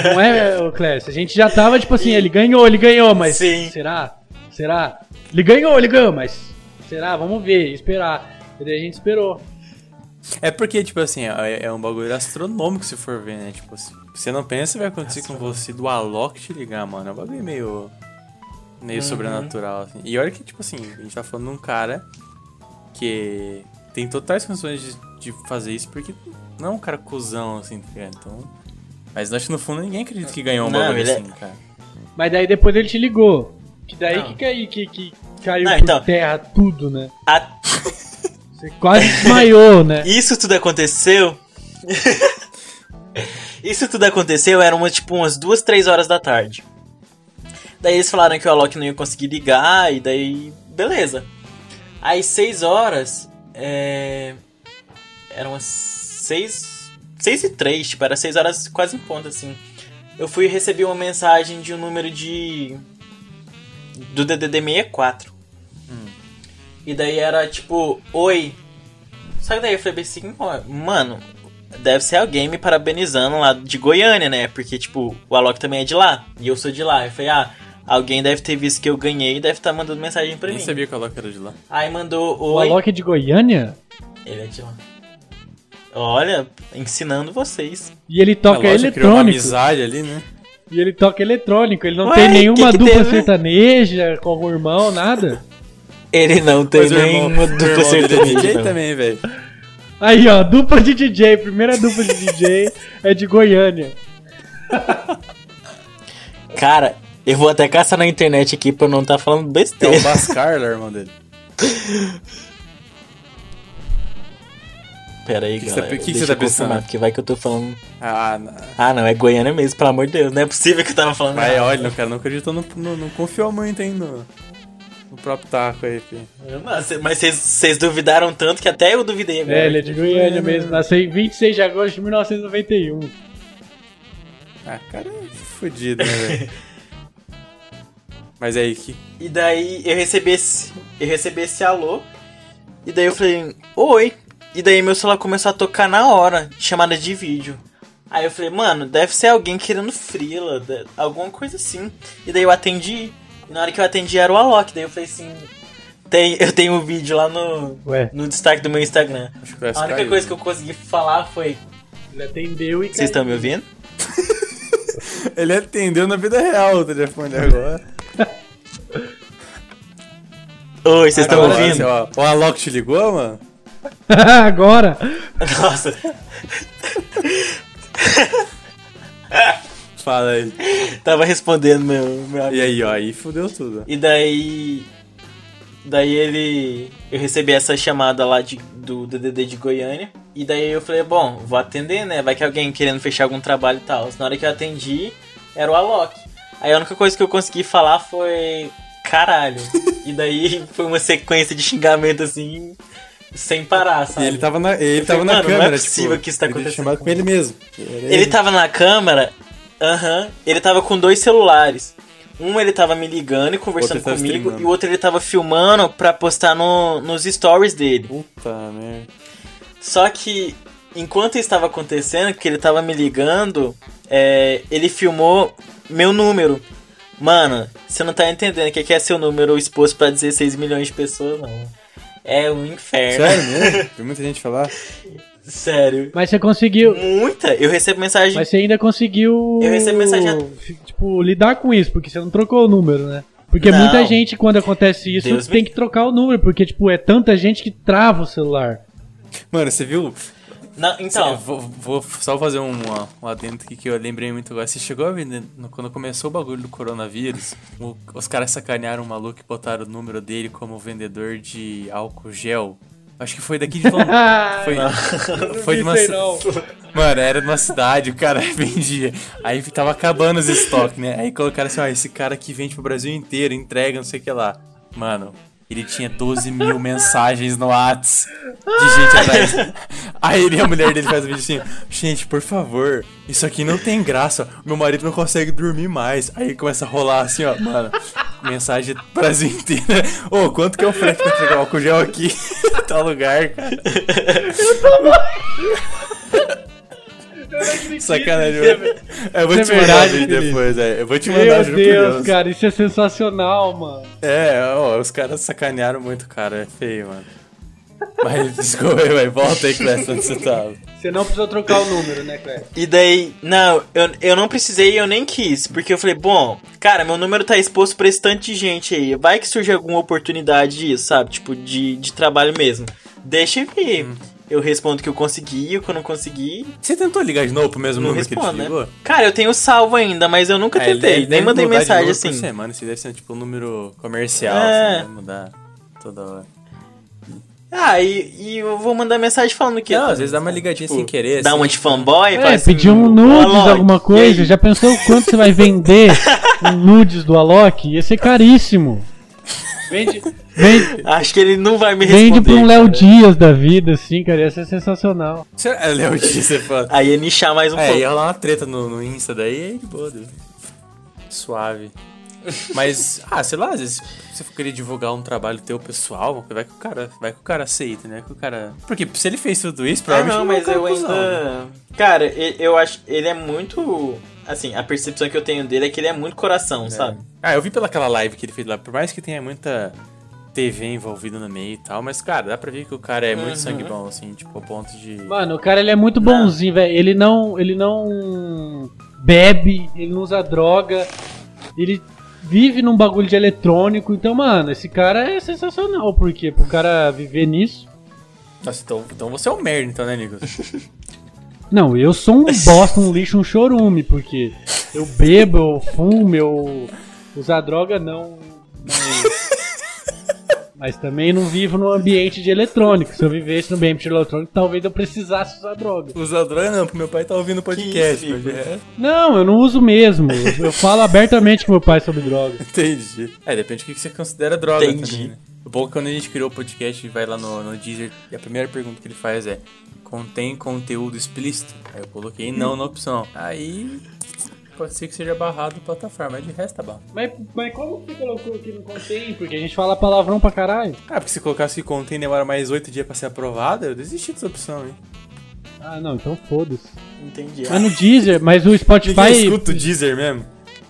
Não é, ô Clécio? A gente já tava tipo assim, ele ganhou, ele ganhou, mas Sim. será? Será? Ele ganhou, ele ganhou, mas será? Vamos ver, esperar. E daí a gente esperou. É porque, tipo assim, é é um bagulho astronômico se for ver, né? Tipo assim, você não pensa que vai acontecer com você do Alok te ligar, mano. É um bagulho meio. Meio sobrenatural, assim. E olha que, tipo assim, a gente tá falando de um cara que tem totais condições de, de fazer isso porque não é um cara cuzão, assim, tá ligado? Então. Mas acho que no fundo ninguém acredita que ganhou um Não, bagulho é- assim, cara. Mas daí depois ele te ligou. Que daí Não. que, cai, que, que caiu Não, então. terra tudo, né? A- Você quase desmaiou, né? Isso tudo aconteceu. Isso tudo aconteceu, eram tipo umas duas, três horas da tarde. Daí eles falaram que o Alok não ia conseguir ligar, e daí. Beleza. Aí seis horas. É... Eram umas seis. Seis e três, tipo, era seis horas quase em ponto, assim. Eu fui receber uma mensagem de um número de. Do DDD 64. E daí era tipo, oi. Só que daí eu falei assim, mano, deve ser alguém me parabenizando lá de Goiânia, né? Porque, tipo, o Alok também é de lá. E eu sou de lá. Eu falei, ah, alguém deve ter visto que eu ganhei e deve estar mandando mensagem pra Nem mim. sabia que o Alok era de lá. Aí mandou O oi. Alok é de Goiânia? Ele é de lá. Olha, ensinando vocês. E ele A toca loja criou uma eletrônico. amizade ali, né? E ele toca eletrônico. Ele não Ué, tem nenhuma que que dupla teve? sertaneja com o irmão, nada. Ele não tem Mas o nenhuma o dupla é sertaneja. DJ também, velho. Aí, ó, dupla de DJ. Primeira dupla de DJ é de Goiânia. Cara, Eu vou até caçar na internet aqui pra eu não estar tá falando É besteira. o Bascarla, irmão dele. Pera aí, Que galera. você- que você tá eu confirmar, pensando? Porque vai que eu tô falando... Ah, não. Ah, não, é Goiânia mesmo, pelo amor de Deus. Não é possível que eu tava falando Mas olha, o cara não acreditou, no, no- não confiou muito ainda no, no próprio taco aí, filho. Não, Mas vocês- vocês duvidaram tanto que até eu duvidei agora. É, ele é de Goiânia mesmo. Nasceu em 26 de agosto de 1991. Ah, cara, é fudido, né, velho? Mas aí, que. E daí eu recebi esse, eu recebi esse alô. E daí eu falei, oi. E daí meu celular começou a tocar na hora, chamada de vídeo. Aí eu falei, mano, deve ser alguém querendo frila, alguma coisa assim. E daí eu atendi. E na hora que eu atendi era o Alok. Daí eu falei assim, tem, eu tenho um vídeo lá no, Ué, no destaque do meu Instagram. Acho que vai A única coisa que eu consegui falar foi, ele atendeu e vocês estão me ouvindo? Ele atendeu na vida real o telefone agora. Oi, vocês estão ouvindo? ó, O Alok te ligou, mano? Agora! Nossa, Fala aí. tava respondendo meu, meu amigo. E aí, ó, aí fudeu tudo. E daí. Daí ele. Eu recebi essa chamada lá de, do DDD de Goiânia. E daí eu falei, bom, vou atender, né? Vai que alguém querendo fechar algum trabalho e tal. Na hora que eu atendi, era o Alok. Aí a única coisa que eu consegui falar foi. Caralho. e daí foi uma sequência de xingamento assim. Sem parar, E sabe? ele tava na, ele tava falei, na mano, não é câmera, possível tipo, que isso tá ele acontecendo chamado com ele mesmo. Era Ele tava na câmera, aham. ele tava com dois celulares. Um ele tava me ligando e conversando ele comigo, streamando. e o outro ele tava filmando pra postar no, nos stories dele. Puta merda. Só que enquanto isso estava acontecendo, que ele tava me ligando, é, ele filmou meu número. Mano, você não tá entendendo o que é seu número exposto pra 16 milhões de pessoas, não. É um inferno. Sério mesmo? Tem muita gente falar. Sério. Mas você conseguiu. Muita. Eu recebo mensagem. Mas você ainda conseguiu. Eu recebi mensagem- Tipo, lidar com isso, porque você não trocou o número, né? Porque Não. muita gente, quando acontece isso, Deus tem me- que trocar o número, porque, tipo, é tanta gente que trava o celular. Mano, você viu? Não, então. Vou, vou só fazer um, um adendo aqui que eu lembrei muito agora. Você chegou a ver, né, no- quando começou o bagulho do coronavírus, o- os caras sacanearam o maluco e botaram o número dele como vendedor de álcool gel. Acho que foi daqui de Londres. Foi, foi de uma ci- Mano, era de uma cidade, o cara vendia. Aí tava acabando os estoques, né? Aí colocaram assim, ó, esse cara aqui vende pro Brasil inteiro, entrega, não sei o que lá. Mano, ele tinha 12 mil mensagens no Whats de gente atrás. Aí ele, a mulher dele faz o vídeo assim, gente, por favor, isso aqui não tem graça. Meu marido não consegue dormir mais. Aí começa a rolar assim, ó, mano, mensagem Brasil inteiro. Ô, quanto que é o frete pra entregar o álcool gel aqui? Tal lugar, cara. Sacanagem, mano. Eu vou te é mandar o vídeo depois, é. Eu vou te mandar, Meu juro Deus, Deus. cara, isso é sensacional, mano. É, ó, os caras sacanearam muito, cara. É feio, mano. Mas desculpa aí, vai. Volta aí, Clécio, onde você tava. Você não precisou trocar o número, né, Cléber? E daí, não, eu, eu não precisei e eu nem quis, porque eu falei, bom, cara, meu número tá exposto pra esse tanto de gente aí, vai que surge alguma oportunidade disso, sabe? Tipo, de, de trabalho mesmo. Deixa eu vir. Hum. Eu respondo que eu consegui, o que eu não consegui, Você tentou ligar de novo pro mesmo não número que ele te respondo, né? ligou? Cara, eu tenho salvo ainda, mas eu nunca ele- tentei, ele nem mandei mensagem assim. semana, isso deve ser tipo um número comercial, É. assim, né? Mudar toda hora. Ah, e, e eu vou mandar mensagem falando que. Não, às vezes dá uma ligadinha sem querer. Dá assim. uma de fanboy, É, assim, pedir um "Ô, nudes, alguma coisa. aí?" Já pensou o quanto você vai vender um nudes do Alok? Ia ser caríssimo. Vende, vende, Acho que ele não vai me responder. vende pra um Léo. Dias da vida, assim, cara. Ia ser sensacional. Será- É, Léo Dias, você fala. Aí ia nichar mais um É, pouco. ia rolar uma treta no, no Insta daí, aí de boa. Suave. Mas, ah, sei lá, às vezes se você for querer divulgar um trabalho teu pessoal, vai que o cara, vai que o cara aceita, né? Que o cara... Porque se ele fez tudo isso, Ah, provavelmente não, ele é mas eu né? ainda. Cara, eu acho. Ele é muito. Assim, a percepção que eu tenho dele é que ele é muito coração, sabe? Ah, eu vi pelaquela live que ele fez lá, por mais que tenha muita TV envolvida no meio e tal, mas, cara, dá pra ver que o cara é muito Uhum. sangue bom, assim, tipo, ao ponto de... Mano, o cara ele é muito bonzinho, velho. Ele não, ele não bebe, ele não usa droga, ele vive num bagulho de eletrônico. Então, mano, esse cara é sensacional, porque pro cara viver nisso. Nossa, então, então você é um merda, então, né, Nicolas? Não, eu sou um bosta, um lixo, um chorume, porque eu bebo, eu fumo, eu Usar droga não. Mas, mas também não vivo num ambiente de eletrônico. Se eu vivesse num ambiente de eletrônico, talvez eu precisasse usar droga. Usar droga não, porque meu pai tá ouvindo o podcast. isso, mas resto- Não, eu não uso mesmo. Eu, falo abertamente com meu pai sobre droga. Entendi. É, depende do que você considera droga Entendi. também, né? O bom é que quando a gente criou o podcast e vai lá no, no Deezer, e a primeira pergunta que ele faz é contém conteúdo explícito? Aí eu coloquei não na opção. Aí pode ser que seja barrado a plataforma, mas de resto tá bom. Mas, mas como que você colocou que não contém? Porque a gente fala palavrão pra caralho. Ah, porque se colocasse que contém demora mais 8 dias pra ser aprovada, eu desisti dessa opção, hein? Ah, não, então foda-se. Entendi. Mas no Deezer, mas o Ninguém Spotify. escuta o Deezer mesmo?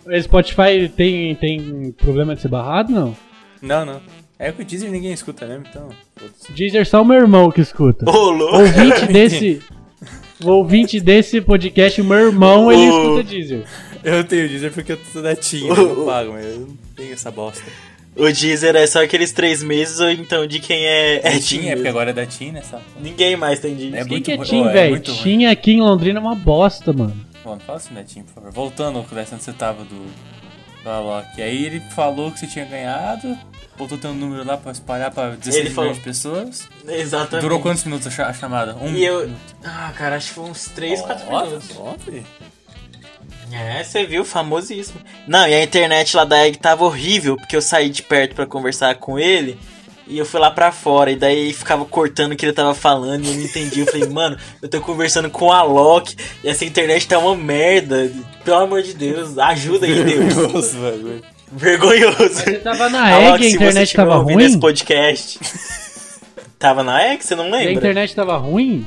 O Spotify tem, tem problema de ser barrado, não? Não, não. É que o Deezer ninguém escuta mesmo, então. foda-se. Deezer só o meu irmão que escuta. Ô, louco. ouvinte desse. O ouvinte desse podcast, o meu irmão, ele Ô. escuta Deezer. Eu tenho Deezer porque eu tô da TIM, eu não pago, mas eu não tenho essa bosta. O Deezer é só aqueles três meses ou então de quem é, é É TIM é porque agora é da TIM, né? Sabe? Ninguém mais tem Deezer. É Quem muito que é ruim. Tim, é velho? ruim. Tim aqui em Londrina é uma bosta, mano. Não fala assim da TIM, por favor. Voltando ao onde você tava do, do Alok. Aí ele falou que você tinha ganhado, botou teu número lá pra espalhar pra 16 Ele milhões falou. de pessoas. Exatamente. Durou quantos minutos a cha- a chamada? Um E eu. minuto. Ah, cara, acho que foi uns 3, 4 Ó, minutos. top. É, você viu, famosíssimo. Não, e a internet lá da Egg tava horrível, porque eu saí de perto pra conversar com ele. E eu fui lá pra fora, e daí ficava cortando o que ele tava falando e eu não entendi. Eu falei, mano, eu tô conversando com a Loki e essa internet tá uma merda. Pelo amor de Deus, ajuda aí, Deus. Vergonhoso, bagulho. Vergonhoso. Você tava na Alok, egg e a internet tava ouvindo ruim? esse podcast. tava na Egg, você não E a lembra? internet tava ruim?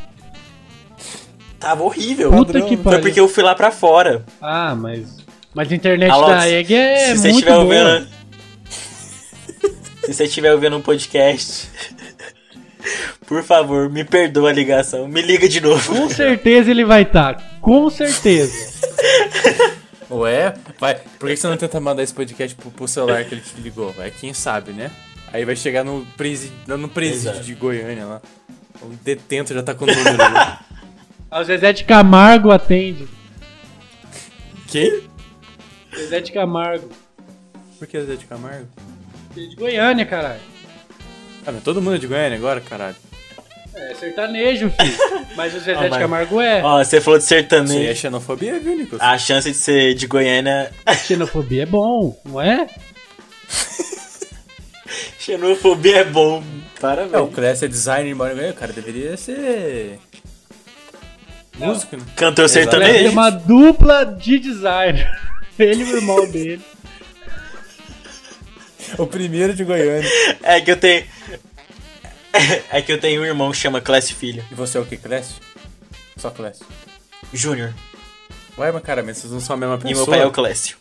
Tava horrível. Puta Padrão. que Foi pariu. porque eu fui lá pra fora. Ah, mas. Mas a internet Alok, da egg é se você muito estiver boa. ouvindo. se você estiver ouvindo um podcast. Por favor, me perdoa a ligação. Me liga de novo. Com certeza ele vai estar. Com certeza. Ué, vai. Por que você não tenta mandar esse podcast pro, pro celular que ele te ligou? Vai, quem sabe, né? Aí vai chegar no, presi, no presídio Exato. de Goiânia lá. O detento já tá com o número. Ah, O Zezé de Camargo atende. Quem? Zezé de Camargo. Por que Zé de Camargo? Ele é de Goiânia, caralho. Ah, mas todo mundo é de Goiânia agora, caralho. É sertanejo, filho. Mas o Zezé Ah, de Camargo é. Ó, você falou de Isso aí é sertanejo. xenofobia, viu, Nicolas? A chance de ser de Goiânia. Xenofobia é bom, não é? Xenofobia é bom. É, o Parabéns. Clécio é designer e mora em Goiânia, o cara deveria ser. Músico, né? Cantor Exato. Ele é sertanejo. uma dupla de design. Ele e o irmão dele. O primeiro de Goiânia. É que eu tenho. É que eu tenho um irmão que chama Clécio Filho. E você é o que, Clécio? Só Clécio. Júnior. Ué, mas cara, mas vocês não são a mesma E pessoa. meu pai é o Clécio.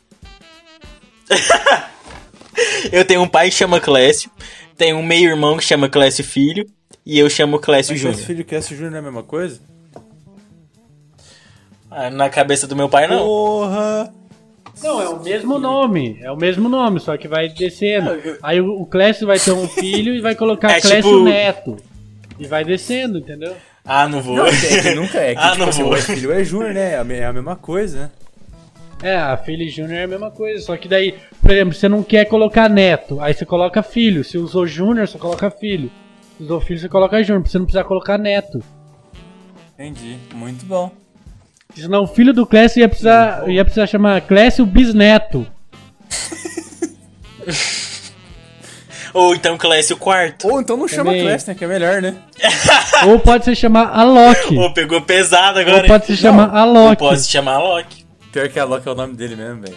eu tenho um pai que chama Clécio. Tenho um meio-irmão que chama Clécio Filho. E eu chamo Clécio Júnior. Clécio Filho e Clécio Júnior não é a mesma coisa? Ah, na cabeça do meu pai, não. Porra! Não, é o mesmo nome. É o mesmo nome, só que vai descendo. Aí o, Clécio vai ter um filho e vai colocar É Clécio tipo- Neto. E vai descendo, entendeu? Ah, não vou. Não, é que nunca é. Que, Ah, tipo não assim, vou. o filho é Júnior, né? É é a mesma coisa, né? É, a filha e Júnior é a mesma coisa. Só que daí, por exemplo, você não quer colocar neto, aí você coloca filho. Se usou Júnior, você coloca filho. Se usou filho, você coloca Júnior, pra você não precisar colocar neto. Entendi. Muito bom. Senão o filho do Clécio ia precisar, ia precisar chamar Clécio Bisneto. Ou então Clécio quarto. Ou então não chama Também. Clécio, né? Que é melhor, né? Ou pode se chamar Alok. Ou pegou pesado agora. Ou pode se chamar Ou Alok. pode se chamar Loki. Pior que a Loki é o nome dele mesmo, velho.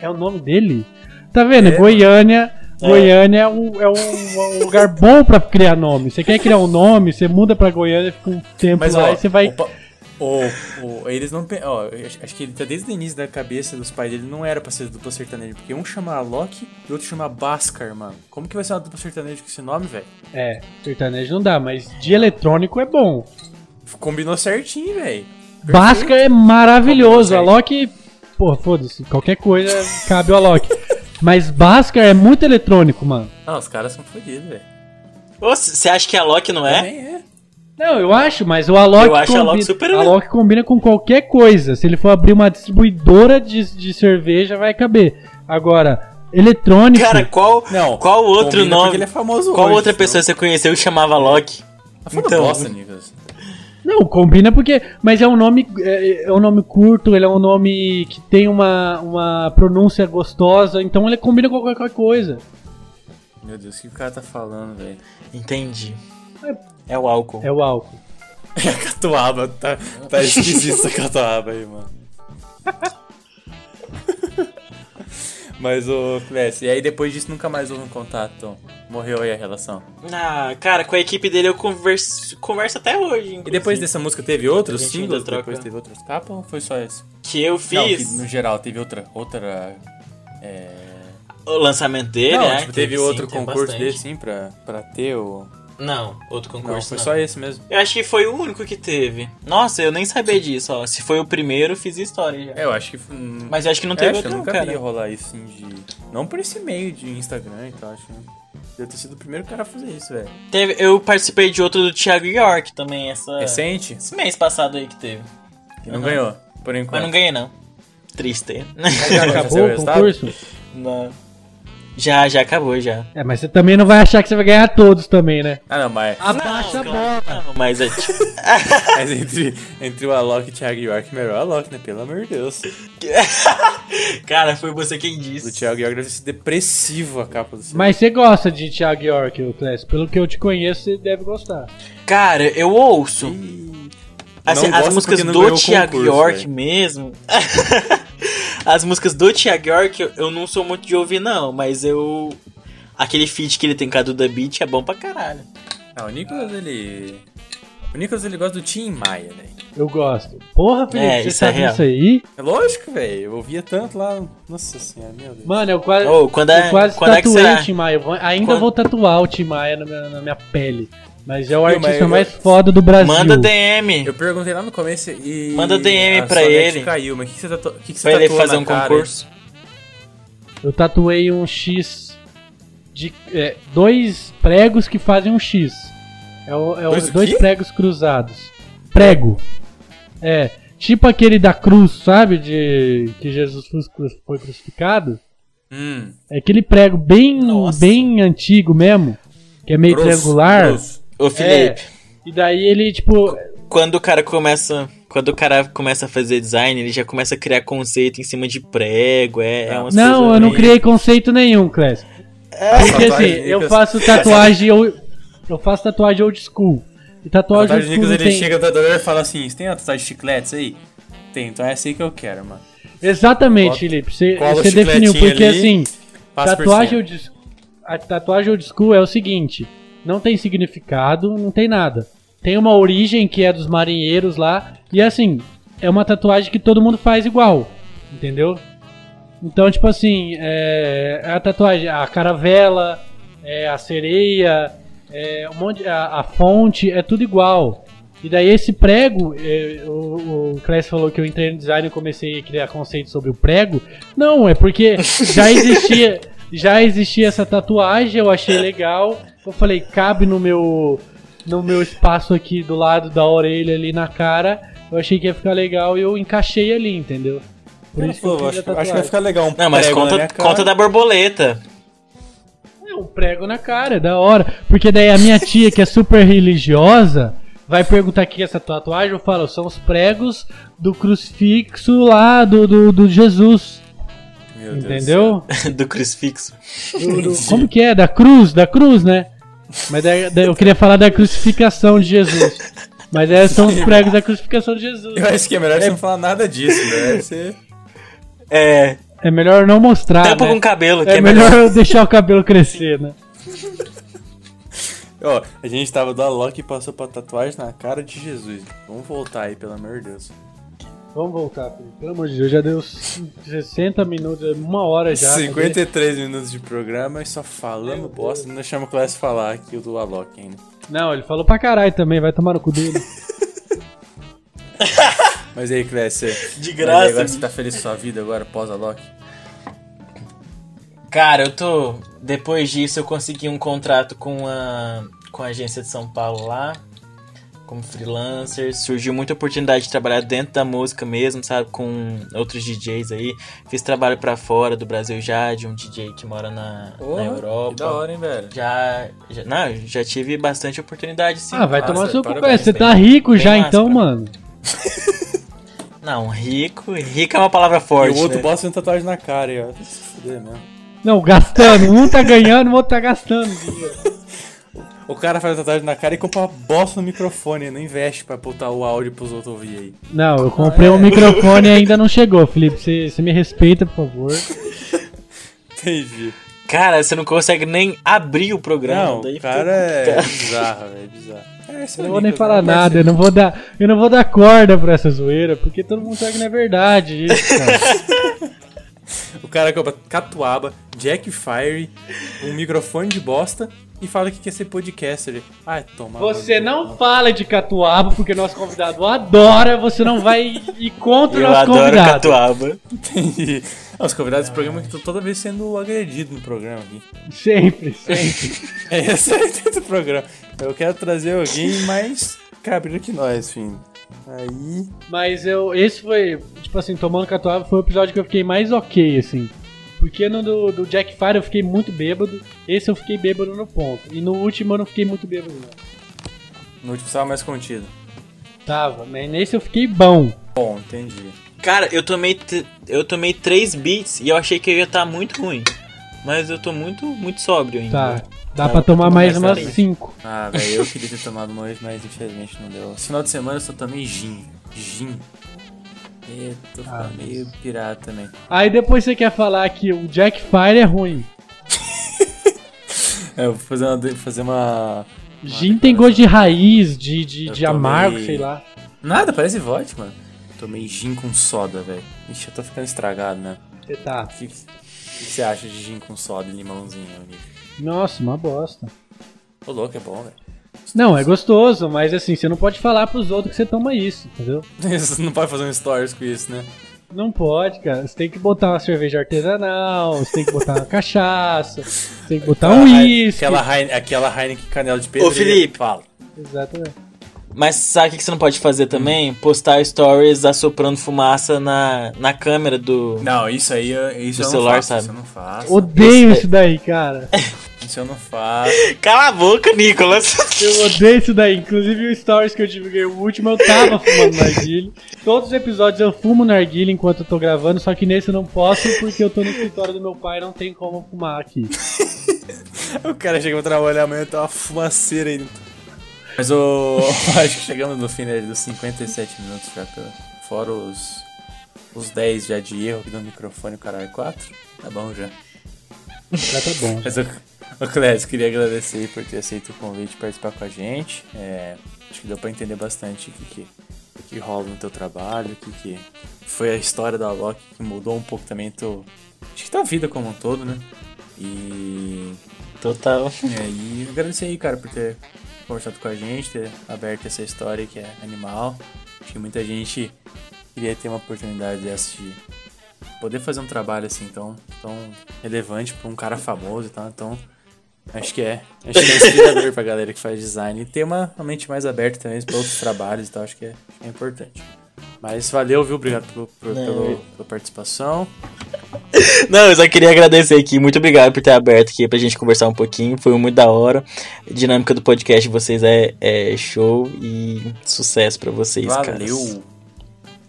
É o nome dele? Tá vendo? É, Goiânia. É. Goiânia é um, é, um, é um lugar bom pra criar nome. Você quer criar um nome, você muda pra Goiânia, fica um tempo Mas, lá ó, e você vai. o pa- o- o- eles não. Ó, acho, que ele tá desde o início da cabeça dos pais dele, não era pra ser dupla sertaneja. Porque um chama Alok e o outro chama Bhaskar, mano. Como que vai ser uma dupla sertaneja com esse nome, velho? É, sertanejo não dá, mas de eletrônico é bom. Combinou certinho, velho. Bhaskar é maravilhoso. Como Alok, pô, foda-se, qualquer coisa cabe o Alok. Mas Bhaskar é muito eletrônico, mano. Ah, os caras são fodidos, velho. Você acha que é Loki, não é? Também é. Não, eu acho, mas o Alok Eu acho o combina, Alok super- Alok combina com qualquer coisa. Se ele for abrir uma distribuidora de, de cerveja, vai caber. Agora, eletrônico. Cara, qual, Não, qual outro nome? ele é famoso Qual hoje, outra senão- pessoa você conheceu que chamava Loki? Tá Então- bosta, Nicolas. Não, combina porque. Mas é um nome. É, é um nome curto, ele é um nome que tem uma, uma pronúncia gostosa, então ele combina com qualquer coisa. Meu Deus, o que o cara tá falando, velho? Entendi. É o álcool. É o álcool. É a catuaba, tá, tá esquisito essa catuaba aí, mano. Mas o Clécio, e aí depois disso nunca mais houve um contato. Morreu aí a relação. Ah, cara, com a equipe dele eu converso, converso até hoje. E inclusive. depois dessa música teve outros singles? Depois teve outras capas ou foi só esse? Que eu Não, fiz no geral teve outra. outra é... o lançamento dele, Não, né? tipo, teve sim, outro concurso desse, sim, pra, pra ter o. Não, outro Não, concurso foi não. só esse mesmo. Eu acho que foi o único que teve. Nossa, eu nem sabia disso, ó. Se foi o primeiro, fiz história já. É, eu acho que. foi- Mas eu acho que não É, teve acho que outro, eu não, nunca cara. rolar isso assim de. Não por esse meio de Instagram, então acho que. Deve ter sido o primeiro cara a fazer isso, velho. Teve, eu participei de outro do Thiago York também, essa... Recente? esse mês passado aí que teve. E não Aham. ganhou, por enquanto. Mas não ganhei, não. Triste. Acabou o concurso? Não. Já, já acabou, já. É, mas você também não vai achar que você vai ganhar todos também, né? Ah, não, mas. Abaixa a bola. Não, mas é tipo... Mas entre, entre o Alok e o Thiago York, melhor o Alok, né? Pelo amor de Deus. Cara, foi você quem O disse. Thiago York deve ser depressivo a capa do seu. Mas você gosta de Thiago York, o Clécio. Pelo que eu te conheço, você deve gostar. Cara, eu ouço. Ih, Assim, não as gosto músicas do o Thiago concurso, York velho. mesmo. as músicas do Thiago York eu, não sou muito de ouvir, não, mas eu. Aquele feat que ele tem com a Duda Beat é bom pra caralho. Ah, o Nicolas, ele. O Nicolas, ele gosta do Tim Maia, velho. Eu gosto. Porra, Felipe, É, você isso é sabe real. isso aí? É lógico, velho. Eu ouvia tanto lá. Nossa senhora, meu Deus. Mano, eu quase, Ô, quando é- eu quase quando é que tatuei será? o Tim Maia. Ainda Quando- vou tatuar o Tim Maia na minha, na minha pele. Mas é o artista mas eu- mais foda do Brasil. Manda DM Eu perguntei lá no começo e. Manda DM a pra sua net ele. caiu, mas o que, que você tatuou? O que, que você pra ele tatuou fazer na um cara? concurso. Eu tatuei um X de é, dois pregos que fazem um X. É, o- é o- Dois o dois quê? pregos cruzados. Prego. É, tipo aquele da cruz, sabe? De que Jesus foi foi crucificado. Hum. É aquele prego bem, Nossa. bem antigo mesmo, que é meio grosso, triangular. grosso. Ô, Felipe, E daí ele, tipo, quando o cara começa. Quando o cara começa a fazer design, ele já começa a criar conceito em cima de prego, é, é umas Não, eu não meio- criei conceito nenhum, Clécio. Porque assim, Tatuagem, eu faço tatuagem. Eu, eu faço tatuagem old school. E tatuagem old school ele tem. chega no tatuador e fala assim: Você tem uma tatuagem de chicletes aí? Tem, então é assim que eu quero, mano. Exatamente, Bota- Felipe. Você, você definiu, porque ali, assim, tatuagem old, a tatuagem old school é o seguinte: não tem significado, não tem nada. Tem uma origem que é dos marinheiros lá, e assim, é uma tatuagem que todo mundo faz igual, entendeu? Então, tipo assim, é, a tatuagem, a caravela, é, a sereia, é, um monte, a, a fonte, é tudo igual. E daí esse prego, é, o, o falou que eu entrei no design e comecei a criar conceitos sobre o prego. Não, é porque já existia, já existia essa tatuagem, eu achei legal. Eu falei, cabe no meu no meu espaço aqui do lado da orelha ali na cara. Eu achei que ia ficar legal e eu encaixei ali, entendeu? Por isso que eu Pô, acho, acho que vai ficar legal um Não, mas prego na conta, conta da borboleta. É um prego na cara, é da hora. Porque daí a minha tia, que é super religiosa, vai perguntar aqui essa tatuagem. Eu falo, são os pregos do crucifixo lá do, do, do Jesus. Meu Deus do Entendeu? do crucifixo. Do- do- como que é? Da cruz, da cruz, né? Mas da- da- eu queria falar da crucificação de Jesus. Mas é, são os pregos da crucificação de Jesus. Eu acho que é melhor você não falar nada disso, né? Você... É. É melhor não mostrar. Tampa né? com cabelo, que É é, melhor melhor. deixar o cabelo crescer, né? Ó, a gente tava do Alok e passou pra tatuagem na cara de Jesus. Vamos voltar aí, pelo amor de Deus. Vamos voltar, Felipe. Pelo amor de Deus, já deu 60 minutos, uma hora já. 53 minutos de programa e só falando bosta. Não deixamos o Clássico falar aqui o do Alok ainda. Não, ele falou pra caralho também, vai tomar no cu dele. Mas aí, Clécio, De mas aí graça. agora você tá feliz com sua vida agora, pós-Alok? Cara, eu tô. Depois disso, eu consegui um contrato com a, com a agência de São Paulo lá. Como freelancer, surgiu muita oportunidade de trabalhar dentro da música mesmo, sabe, com outros DJs aí. Fiz trabalho para fora do Brasil já, de um DJ que mora na, Porra, na Europa. Que da hora, hein, velho? Já, já, não, já tive bastante oportunidade sim. Ah, vai Massa, tomar seu cu, parabéns, Você tá rico bem já massa, então, mano. Não, rico, rico é uma palavra E forte. o outro né? bosta tatuagem na cara ó. Tem que se fuder mesmo. Não, gastando. Um tá ganhando, o outro tá gastando. dinheiro. O cara faz tatuagem na cara e compra uma bosta no microfone, não investe pra botar o áudio pros outros ouvir aí. Não, eu comprei é. um microfone e ainda não chegou, Felipe. Você você me respeita, por favor. Entendi. Cara, você não consegue nem abrir o programa. Não, daí o cara é bizarro, velho, é bizarro. É, esse é Eu não vou nem Nicolas, falar né, nada, eu não vou dar, eu não vou dar corda pra essa zoeira, porque todo mundo sabe que não é verdade isso, cara. O cara compra catuaba, Jack Fire, um microfone de bosta e fala que quer ser podcaster. Ai, toma. Você não fala de catuaba porque nosso convidado adora, você não vai ir contra o Eu nosso adoro convidado. catuaba. Entendi. Ah, Os convidados do programa que estão toda vez sendo agredidos no programa aqui. Sempre, sempre. É esse aí dentro do programa. Eu quero trazer alguém mais cabreiro que nós, filho. Aí. Mas eu, esse foi, tipo assim, tomando catuaba foi o episódio que eu fiquei mais ok, assim. Porque no do, do Jack Fire eu fiquei muito bêbado, esse eu fiquei bêbado no ponto. E no último eu não fiquei muito bêbado, não. No último estava mais contido. Tava, mas nesse eu fiquei bom. Bom, entendi. Cara, eu tomei, eu tomei 3 beats e eu achei que eu ia estar muito ruim. Mas eu tô muito, muito sóbrio ainda. Tá. Dá Tá, pra tomar mais umas aí. 5. Ah, velho, eu queria ter tomado mais, mas infelizmente não deu. Esse final de semana eu só tomei gin. Gin. E tô ficando Ah, meio pirata também. Aí depois você quer falar que o Jack Fire é ruim. É, eu vou fazer uma. Fazer uma... Gin tem gosto de raiz, de, de, Eu de amargo, tomei- sei lá. Nada, parece vodka, mano. Tomei gin com soda, velho. Ixi, eu tô ficando estragado, né? Você tá. O que, que você acha de gin com soda e limãozinho, Nico? Nossa, uma bosta. Ô, louco, é bom, velho. Não, é gostoso, mas assim, você não pode falar pros outros que você toma isso, entendeu? Você não pode fazer um stories com isso, né? Não pode, cara. Você tem que botar uma cerveja artesanal, você tem que botar uma cachaça, você tem que botar um Aquela Heine- uísque. Aquela, Heine- aquela Heineken canela de pedra. Felipe. Fala. Exatamente. Mas sabe o que você não pode fazer também? Postar stories assoprando fumaça na, na câmera do. Não, isso aí, isso Do eu celular, não faço. sabe? Isso eu não faço. Odeio Esse- isso daí, cara. Isso eu não faço. Cala a boca, Nicolas! Eu odeio isso daí. Inclusive o stories que eu divulguei, o último eu tava fumando narguilha. Todos os episódios eu fumo narguilha enquanto eu tô gravando, só que nesse eu não posso porque eu tô no escritório do meu pai e não tem como fumar aqui. o cara chega pra trabalhar amanhã e tá uma fumaceira aí. Mas o. Acho que chegamos no fim né, dos 57 minutos já, pela- fora os. Os 10 já de erro aqui do microfone, o caralho, 4. Tá bom já. Já tá bom. Mas, ô Clécio, queria agradecer por ter aceito o convite de participar com a gente. É, acho que deu pra entender bastante o que, que, o que rola no teu trabalho, o que, que foi a história da Alok que mudou um pouco também teu, acho que tua vida como um todo, né? E, Total. é, e agradecer aí, cara, por ter conversado com a gente, ter aberto essa história que é animal. Acho que muita gente queria ter uma oportunidade dessa de poder fazer um trabalho assim tão, tão relevante pra um cara famoso e tal. Então, acho que é. Acho que é inspirador pra galera que faz design e ter uma, uma mente mais aberta também pra outros trabalhos e tal. Acho que é, acho que é importante. Mas valeu, viu? Obrigado por- Não, pelo- pela participação. Não, eu só queria agradecer aqui. Muito obrigado por ter aberto aqui pra gente conversar um pouquinho. Foi muito da hora. A dinâmica do podcast de vocês é, é show e sucesso pra vocês, cara. Valeu!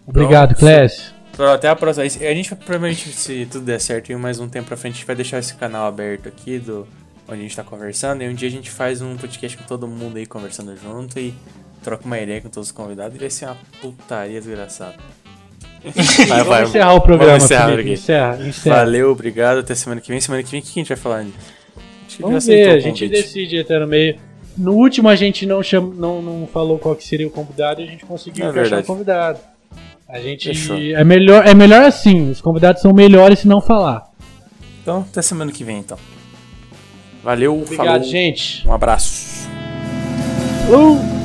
Obrigado, Pronto. Clécio. Então, Até a próxima. A gente provavelmente, se tudo der certo, em mais um tempo pra frente, a gente vai deixar esse canal aberto aqui do onde a gente tá conversando. E um dia a gente faz um podcast com todo mundo aí conversando junto e troca uma ideia com todos os convidados e vai ser uma putaria desgraçada. Vai, Vamos encerrar o programa, Vamos encerrar Felipe. Encerra, encerra. Valeu, obrigado. Até semana que vem. Semana que vem, o que a gente vai falar? Andy? Acho que Vamos ver, a gente decide até no meio. No último a gente não, cham... não, não falou qual que seria o convidado e a gente conseguiu É encaixar o convidado. A gente Fechou. é melhor, é melhor assim, os convidados são melhores se não falar. Então, até semana que vem, então. Valeu, Obrigado, falou. gente. Um abraço. Uh!